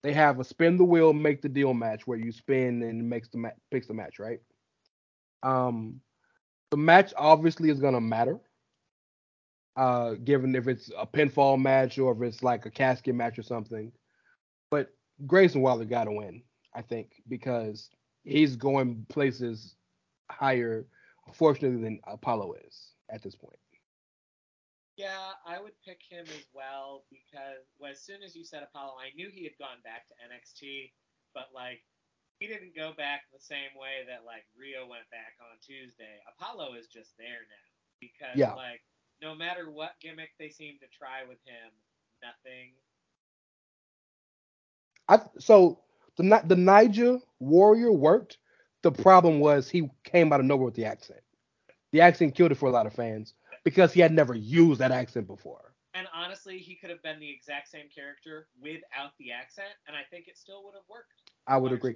They have a spin the wheel, make the deal match where you spin and makes the ma- picks the match, right? Um, the match obviously is gonna matter. Uh, given if it's a pinfall match or if it's like a casket match or something. But Grayson Waller got to win, I think, because he's going places higher, fortunately, than Apollo is at this point. Yeah, I would pick him as well because well, as soon as you said Apollo, I knew he had gone back to NXT, but like he didn't go back the same way that like Rio went back on Tuesday. Apollo is just there now because Yeah. like no matter what gimmick they seem to try with him, nothing. I so the the Niger Warrior worked. The problem was he came out of nowhere with the accent. The accent killed it for a lot of fans because he had never used that accent before. And honestly, he could have been the exact same character without the accent, and I think it still would have worked. I would agree.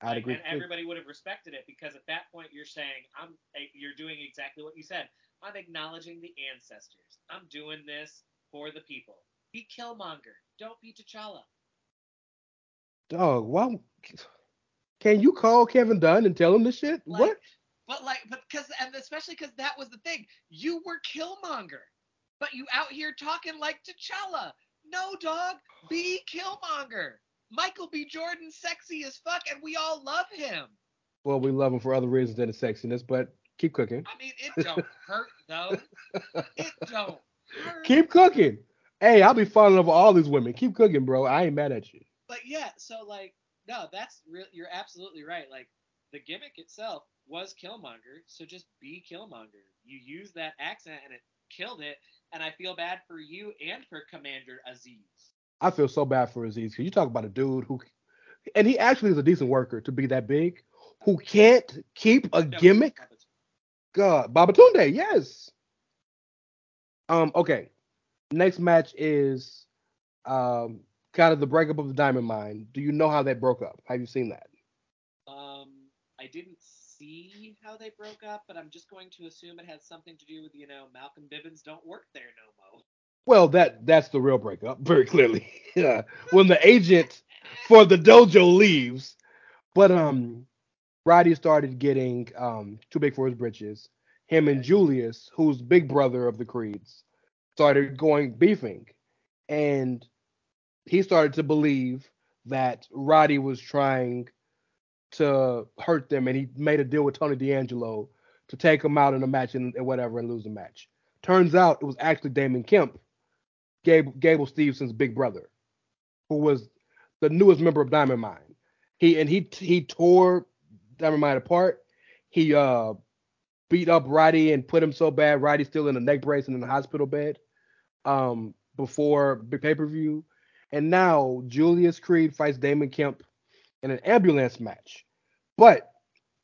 I'd Like, agree. And everybody would have respected it because at that point you're saying I'm eh, you're doing exactly what you said. I'm acknowledging the ancestors. I'm doing this for the people. Be Killmonger. Don't be T'Challa. Dog, why? Can you call Kevin Dunn and tell him this shit? Like, what? But like, but because and especially because that was the thing. You were Killmonger, but you out here talking like T'Challa. No, dog. Be Killmonger. Michael B. Jordan, sexy as fuck, and we all love him. Well, we love him for other reasons than his sexiness, but keep cooking. I mean, it don't hurt though. It don't hurt. Keep cooking. Hey, I'll be falling over all these women. Keep cooking, bro. I ain't mad at you. but yeah, so like, no, that's real. You're absolutely right. Like, the gimmick itself was Killmonger, so just be Killmonger. You use that accent and it killed it. And I feel bad for you and for Commander Azeez. I feel so bad for Azeez because you talk about a dude who, and he actually is a decent worker to be that big, who can't keep a No, gimmick. God, Babatunde, yes. Um, okay. Next match is um kind of the breakup of the Diamond Mine. Do you know how they broke up? Have you seen that? Um, I didn't see how they broke up, but I'm just going to assume it has something to do with you know Malcolm Bivens don't work there no more. Well, that that's the real breakup, very clearly. yeah. When the agent for the dojo leaves. But um Roddy started getting um too big for his britches. Him and Julius, who's big brother of the Creeds, started going beefing. And he started to believe that Roddy was trying to hurt them and he made a deal with Tony D'Angelo to take him out in a match and, and whatever and lose the match. Turns out it was actually Damon Kemp, Gable, Gable Stevenson's big brother, who was the newest member of Diamond Mine. He and he he tore Diamond Mine apart. He uh beat up Roddy and put him so bad Roddy's still in a neck brace and in the hospital bed um before the pay-per-view. And now Julius Creed fights Damon Kemp in an ambulance match. But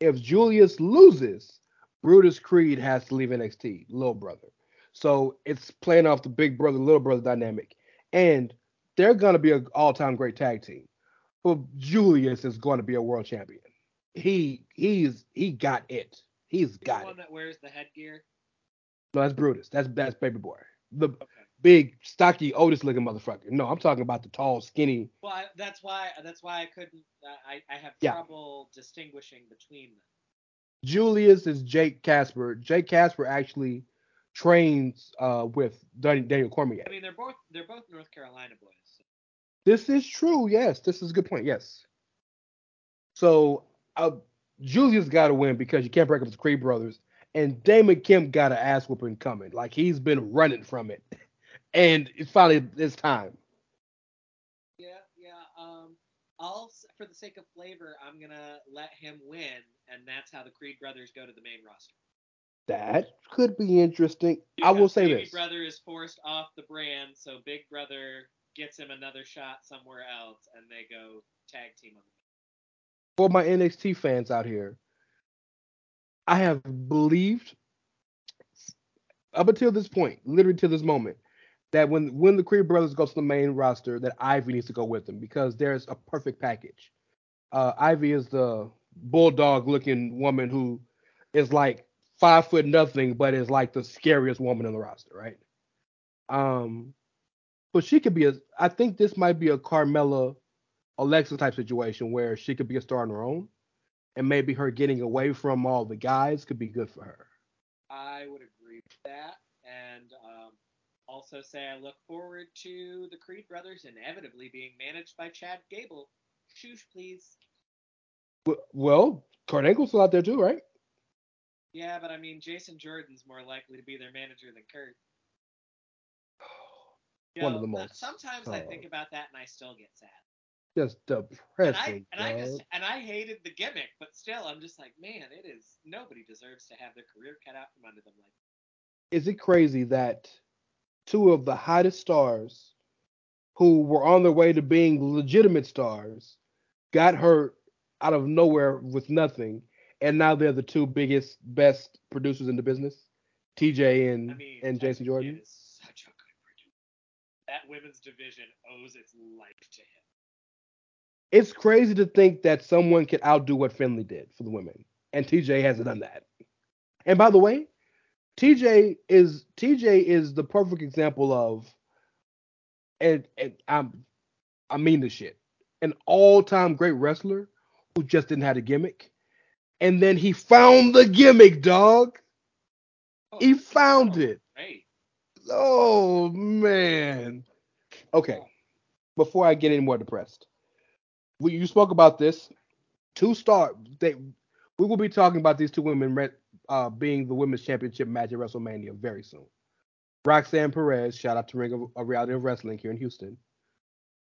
if Julius loses, Brutus Creed has to leave NXT, little brother. So it's playing off the big brother, little brother dynamic. And they're gonna be an all-time great tag team. But Julius is going to be a world champion. He he's he got it. He's got one it. that wears the headgear. No, that's Brutus. That's that's Baby Boy. The Okay. Big, stocky, oldest looking motherfucker. No, I'm talking about the tall, skinny. Well, I, that's why that's why I couldn't. I I have Yeah. trouble distinguishing between them. Julius is Jake Casper. Jake Casper actually trains uh, with Daniel Cormier. I mean, they're both they're both North Carolina boys. So. This is true. Yes, this is a good point. Yes. So uh, Julius got to win because you can't break up with the Creed brothers, and Damon Kemp got an ass whooping coming. Like he's been running from it, and it's finally it's time. Yeah, yeah. Um, I'll for the sake of flavor, I'm gonna let him win, and that's how the Creed brothers go to the main roster. That could be interesting. I will Because say Baby this. Brother is forced off the brand, so Big Brother gets him another shot somewhere else, and they go tag team on the. for my NXT fans out here, I have believed up until this point, literally to this moment, that when when the Creed brothers go to the main roster, that Ivy needs to go with them because there's a perfect package. Uh, Ivy is the bulldog looking woman who is like five foot nothing, but is like the scariest woman in the roster, right? Um, but she could be a. I think this might be a Carmella, Alexa type situation where she could be a star on her own, and maybe her getting away from all the guys could be good for her. I would agree with that, and um, also say I look forward to the Creed brothers inevitably being managed by Chad Gable. Shoosh, please. Well, Kurt Angle's still out there too, right? Yeah, but I mean, Jason Jordan's more likely to be their manager than Kurt. One of the most, Sometimes I uh, think about that and I still get sad. Just And depressing. I and I just and I hated the gimmick, but still, I'm just like, man, it is nobody deserves to have their career cut out from under them like. Is it crazy that two of the hottest stars who were on their way to being legitimate stars got hurt out of nowhere with nothing, and now they're the two biggest, best producers in the business, TJ and I mean, and Jason Jordan. is such a good producer. That women's division owes its life to him. It's crazy to think that someone could outdo what Finlay did for the women, and TJ hasn't done that. And by the way, TJ is TJ is the perfect example of, and, and I'm I mean this shit, an all-time great wrestler who just didn't have a gimmick, and then he found the gimmick, dog. Oh, He found so it. Great. Oh man. Okay. Before I get any more depressed, we you spoke about this. Two star. They we will be talking about these two women uh, being the women's championship match at WrestleMania very soon. Roxanne Perez, shout out to Ring of Reality of Wrestling here in Houston,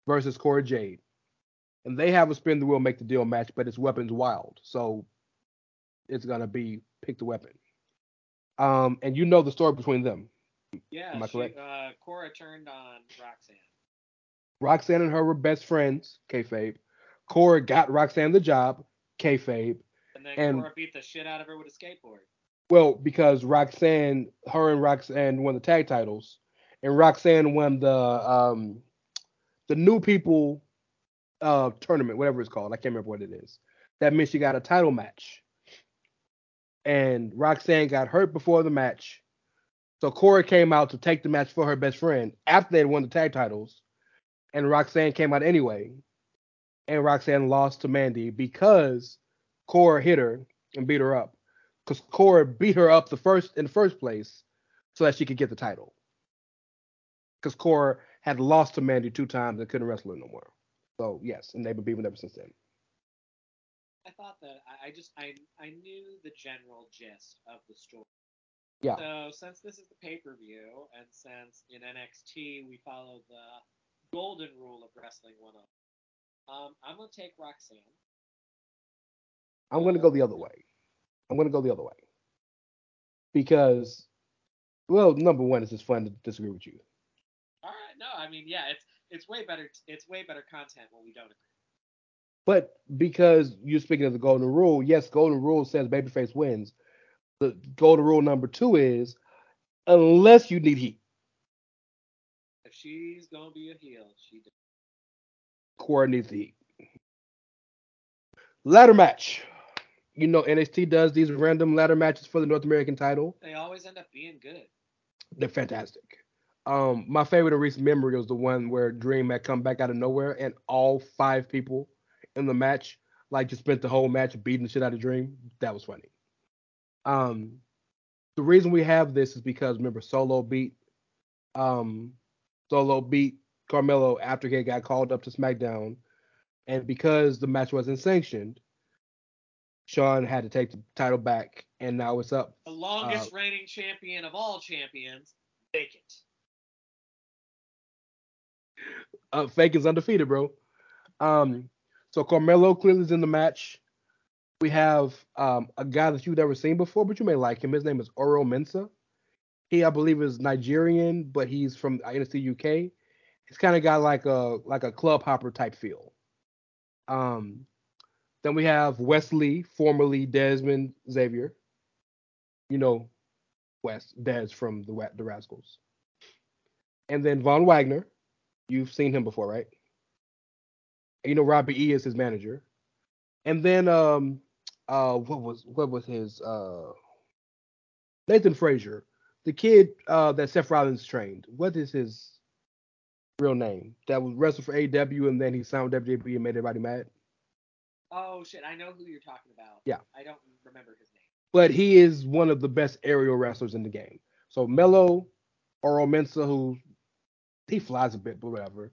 versus Cora Jade, and they have a spin the wheel make the deal match, but it's weapons wild, so it's gonna be pick the weapon. Um, and you know the story between them. Yeah, Am I she, correct? uh, Cora turned on Roxanne. Roxanne and her were best friends, kayfabe. Cora got Roxanne the job, kayfabe. And then And- Cora beat the shit out of her with a skateboard. Well, because Roxanne, her and Roxanne won the tag titles, and Roxanne won the um the new people uh tournament, whatever it's called. I can't remember what it is. That means she got a title match. And Roxanne got hurt before the match. So Cora came out to take the match for her best friend after they had won the tag titles. And Roxanne came out anyway. And Roxanne lost to Mandy because Cora hit her and beat her up. Because Cora beat her up the first in the first place so that she could get the title. Because Cora had lost to Mandy two times and couldn't wrestle her no more. So yes, and they've been beefing ever since then. I thought that I, just I I knew the general gist of the story. Yeah. So since this is the pay per view, and since in NXT we follow the golden rule of wrestling 101, um, I'm gonna take Roxanne. I'm gonna go the other way. I'm gonna go the other way. Because well, number one, it's just fun to disagree with you. All right, no, I mean yeah, it's it's way better it's way better content when we don't agree. But because you're speaking of the golden rule, yes, golden rule says babyface wins. The golden rule number two is unless you need heat. If she's gonna be a heel, she does. Cora needs the heat. Ladder match. You know NXT does these random ladder matches for the North American title. They always end up being good. They're fantastic. Um, my favorite of recent memory was the one where Dream had come back out of nowhere and all five people in the match like just spent the whole match beating the shit out of Dream. That was funny. Um, the reason we have this is because remember Solo beat um Solo beat Carmelo after he got called up to SmackDown, and because the match wasn't sanctioned, Shawn had to take the title back, and now it's up. The longest uh, reigning champion of all champions, vacant. Uh, Fake is undefeated, bro. Um, so Carmelo clearly is in the match. We have um, a guy that you've never seen before, but you may like him. His name is Oro Mensah. He, I believe, is Nigerian, but he's from NXT UK. He's kind of got like a like a club hopper type feel. Um, then we have Wesley, formerly Dezmond Xavier. You know, Wes Des from the the Rascals. And then Von Wagner. You've seen him before, right? you know Robbie E is his manager. And then um uh what was what was his uh Nathan Frazer, the kid uh that Seth Rollins trained. What is his real name? That was wrestled for AW and then he signed with WJB and made everybody mad. Oh shit, I know who you're talking about. Yeah. I don't remember his name. But he is one of the best aerial wrestlers in the game. So Mello Oro Mensah, who he flies a bit, but whatever.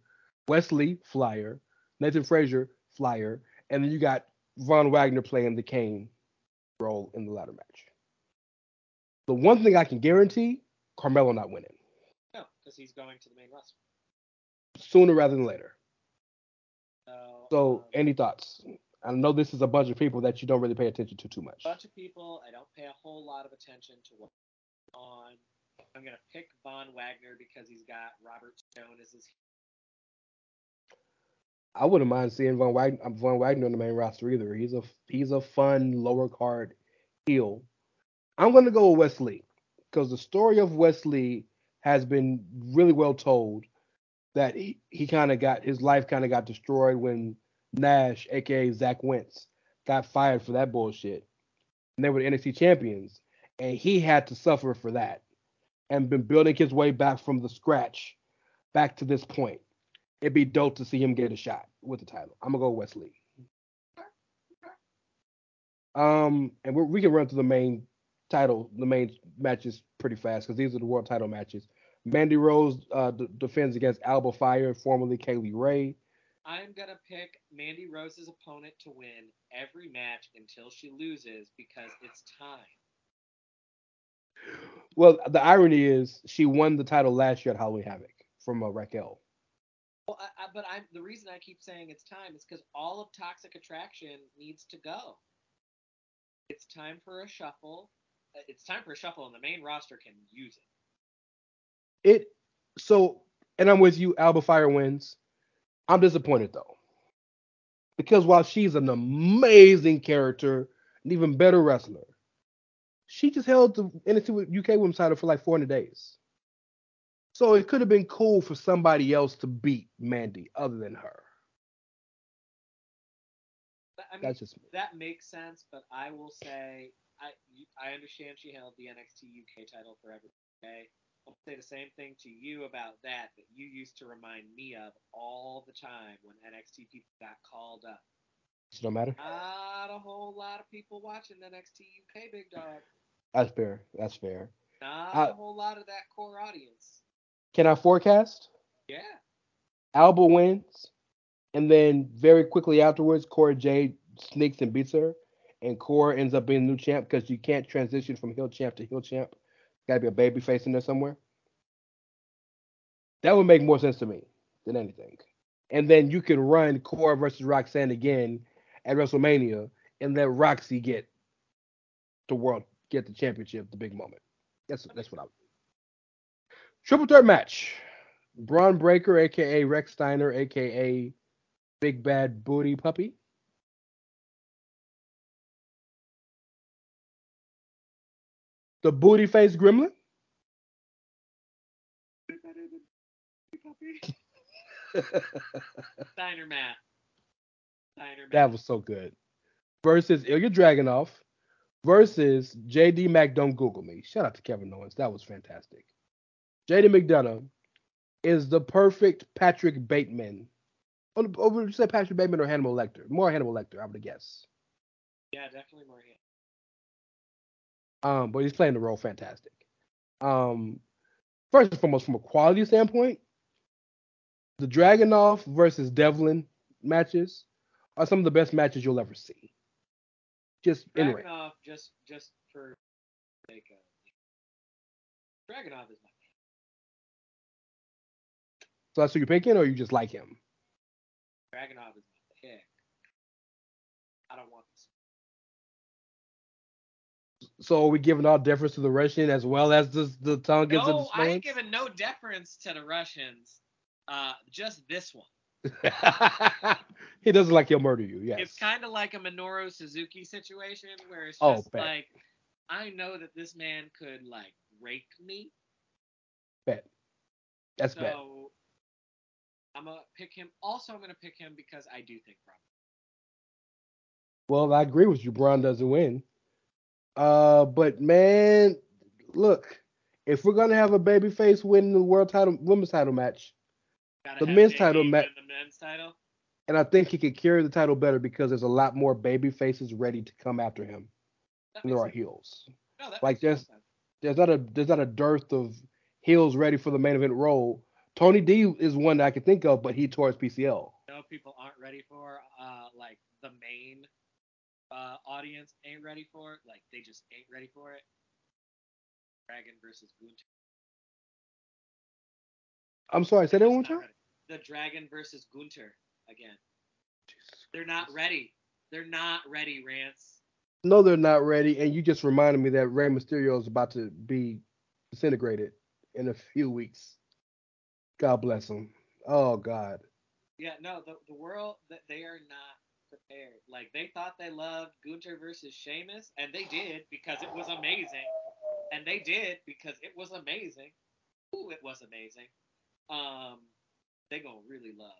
Wes Lee, flyer. Nathan Frazer, flyer, and then you got Von Wagner playing the Kane role in the ladder match. The one thing I can guarantee, Carmelo not winning. No, because he's going to the main roster. Sooner rather than later. So, so um, any thoughts? I know this is a bunch of people that you don't really pay attention to too much. A bunch of people I don't pay a whole lot of attention to what on. I'm gonna pick Von Wagner because he's got Robert Stone as his I wouldn't mind seeing Von Wagner, uh, Von Wagner on the main roster either. He's a he's a fun lower card heel. I'm gonna go with Wes Lee because the story of Wesley has been really well told. That he, he kind of got his life kind of got destroyed when Nash, aka Zach Wentz, got fired for that bullshit. And they were the NXT champions, and he had to suffer for that, and been building his way back from the scratch, back to this point it'd be dope to see him get a shot with the title. I'm gonna go Wes Lee. Um, and we can run through the main title, the main matches pretty fast because these are the world title matches. Mandy Rose uh, d- defends against Alba Fyre, formerly Kay Lee Ray. I'm gonna pick Mandy Rose's opponent to win every match until she loses because it's time. Well, the irony is she won the title last year at Halloween Havoc from uh, Raquel. Well, I, I, but I'm the reason I keep saying it's time is because all of Toxic Attraction needs to go. It's time for a shuffle. Uh, it's time for a shuffle, and the main roster can use it. It so, and I'm with you. Alba Fyre wins. I'm disappointed though, because while she's an amazing character, an even better wrestler, she just held the NXT UK Women's title for like 400 days. So it could have been cool for somebody else to beat Mandy other than her. I mean, That's just me. that makes sense, but I will say I I understand she held the NXT UK title forever. Okay, I'll say the same thing to you about that that you used to remind me of all the time when NXT people got called up. It don't matter. Not a whole lot of people watching NXT UK, big dog. That's fair. That's fair. Not I- a whole lot of that core audience. Can I forecast? Yeah. Alba wins, and then very quickly afterwards, Cora Jade sneaks and beats her, and Cora ends up being the new champ because you can't transition from heel champ to heel champ. Got to be a baby face in there somewhere. That would make more sense to me than anything. And then you can run Cora versus Roxanne again at WrestleMania, and let Roxy get the world, get the championship, the big moment. That's that's what I. would Triple threat match. Bron Breakker, aka Rex Steiner, aka Big Bad Booty Puppy. The Booty Face Gremlin. Steiner Matt. Steiner Matt. that was so good. Versus Ilya Dragunov. Versus JD Mac. Don't Google me. Shout out to Kevin Owens. That was fantastic. JD McDonagh is the perfect Patrick Bateman. Oh, oh, would you say Patrick Bateman or Hannibal Lecter? More Hannibal Lecter, I would guess. yeah, definitely more hit. Um, but he's playing the role fantastic. Um, first and foremost, from a quality standpoint, the Dragunov versus Devlin matches are some of the best matches you'll ever see. Just anyway, Dragunov, just just for sake of Dragunov is my man. so that's who you're picking, or you just like him? Dragunov is So are we giving all deference to the Russian as well as the the Tongans tongue gives No, it I ain't giving no deference to the Russians. Uh, just this one. he doesn't like he'll murder you. Yes. It's kind of like a Minoru Suzuki situation where it's Oh, just bet. like I know that this man could like rape me, bet. That's so bet. I'm gonna pick him. Also, I'm gonna pick him because I do think Bron. Well, I agree with you. Bron doesn't win. Uh, but man, look, if we're gonna have a babyface win the world title, women's title match, Gotta The men's title match, the men's title. and I think he could carry the title better because there's a lot more baby faces ready to come after him there are heels. No, like makes total just- sense. There's not a there's not a dearth of heels ready for the main event role. Tony D is one that I can think of, but he tore his PCL. no people aren't ready for uh like the main uh audience ain't ready for it like they just ain't ready for it dragon versus Gunther I'm sorry, say that one time. ready. the dragon versus Gunther again they're not ready they're not ready Rance No, they're not ready, and you just reminded me that Rey Mysterio is about to be disintegrated in a few weeks. God bless him. Oh God. yeah no the, the world that they are not prepared like they thought they loved Gunther versus Sheamus and they did because it was amazing and they did because it was amazing Ooh, it was amazing um they gonna really love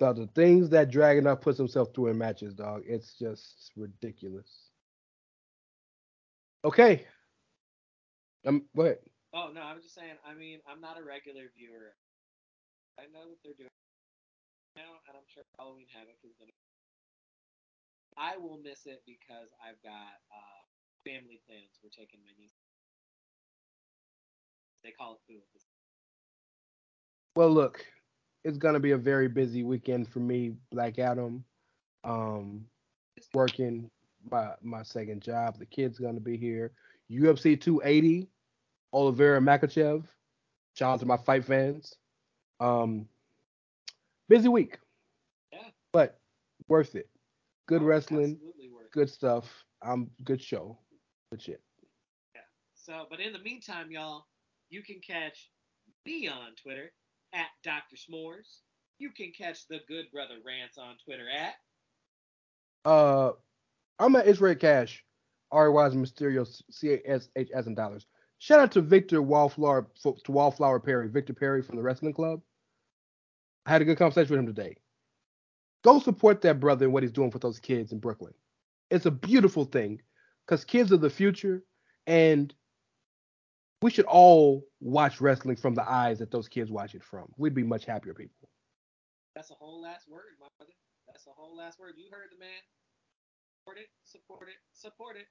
So the things that Dragunov puts himself through in matches, dog, it's just ridiculous. Okay. Um, ahead. Oh no, I was just saying. I mean, I'm not a regular viewer. I know what they're doing now, and I'm sure Halloween Havoc is gonna. I will miss it because I've got uh, family plans. We're taking my niece. They call it food. Well, look, it's gonna be a very busy weekend for me, Black Adam. Um, working my my second job. The kid's gonna be here. UFC 280, Oliveira Makhachev. Shout out to my fight fans. Um, busy week. Yeah. But worth it. Good Oh, wrestling, Absolutely worth. it. good stuff. Um, good show. Good shit. Yeah. So, but in the meantime, y'all, you can catch me on Twitter at Dr. S'mores. You can catch the Good Brother Rance on Twitter at Uh, I'm at Israel Cash R Y and Mysterio C A S H as in dollars. Shout out to Victor Wallflower to Wallflower Perry, Victor Perry from the Wrestling Club. I had a good conversation with him today. Go support that brother and what he's doing for those kids in Brooklyn. It's a beautiful thing because kids are the future, and we should all watch wrestling from the eyes that those kids watch it from. We'd be much happier people. That's a whole last word, my brother. That's a whole last word. You heard the man. Support it, support it, support it.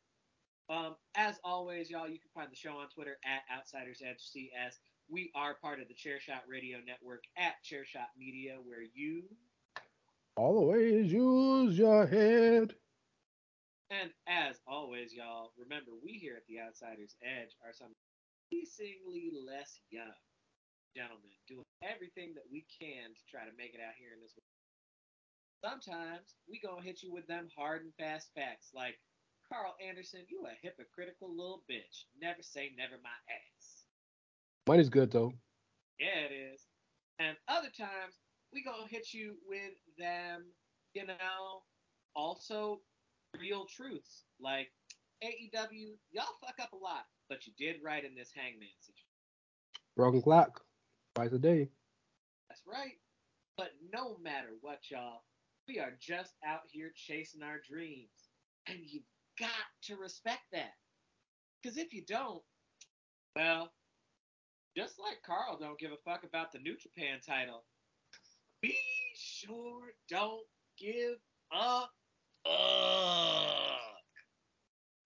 Um, as always, y'all, you can find the show on Twitter at Outsiders Edge CS. We are part of the Chairshot Radio Network at Chairshot Media, where you always use your head. And as always, y'all, remember we here at the Outsiders Edge are some increasingly less young gentlemen doing everything that we can to try to make it out here in this world. Sometimes we gonna hit you with them hard and fast facts like Karl Anderson, you a hypocritical little bitch. Never say never my ass. Money's good though. Yeah, it is. And other times we gonna hit you with them, you know, also real truths like AEW, y'all fuck up a lot, but you did right in this Hangman situation. Broken clock, twice a day. That's right. But no matter what, y'all, we are just out here chasing our dreams, and you've got to respect that. Because if you don't, well, just like Karl don't give a fuck about the New Japan title, we sure don't give a fuck.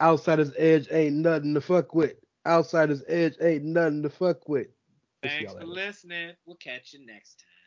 Outsiders Edge ain't nothing to fuck with. Outsiders Edge ain't nothing to fuck with. Thanks for listening. We'll catch you next time.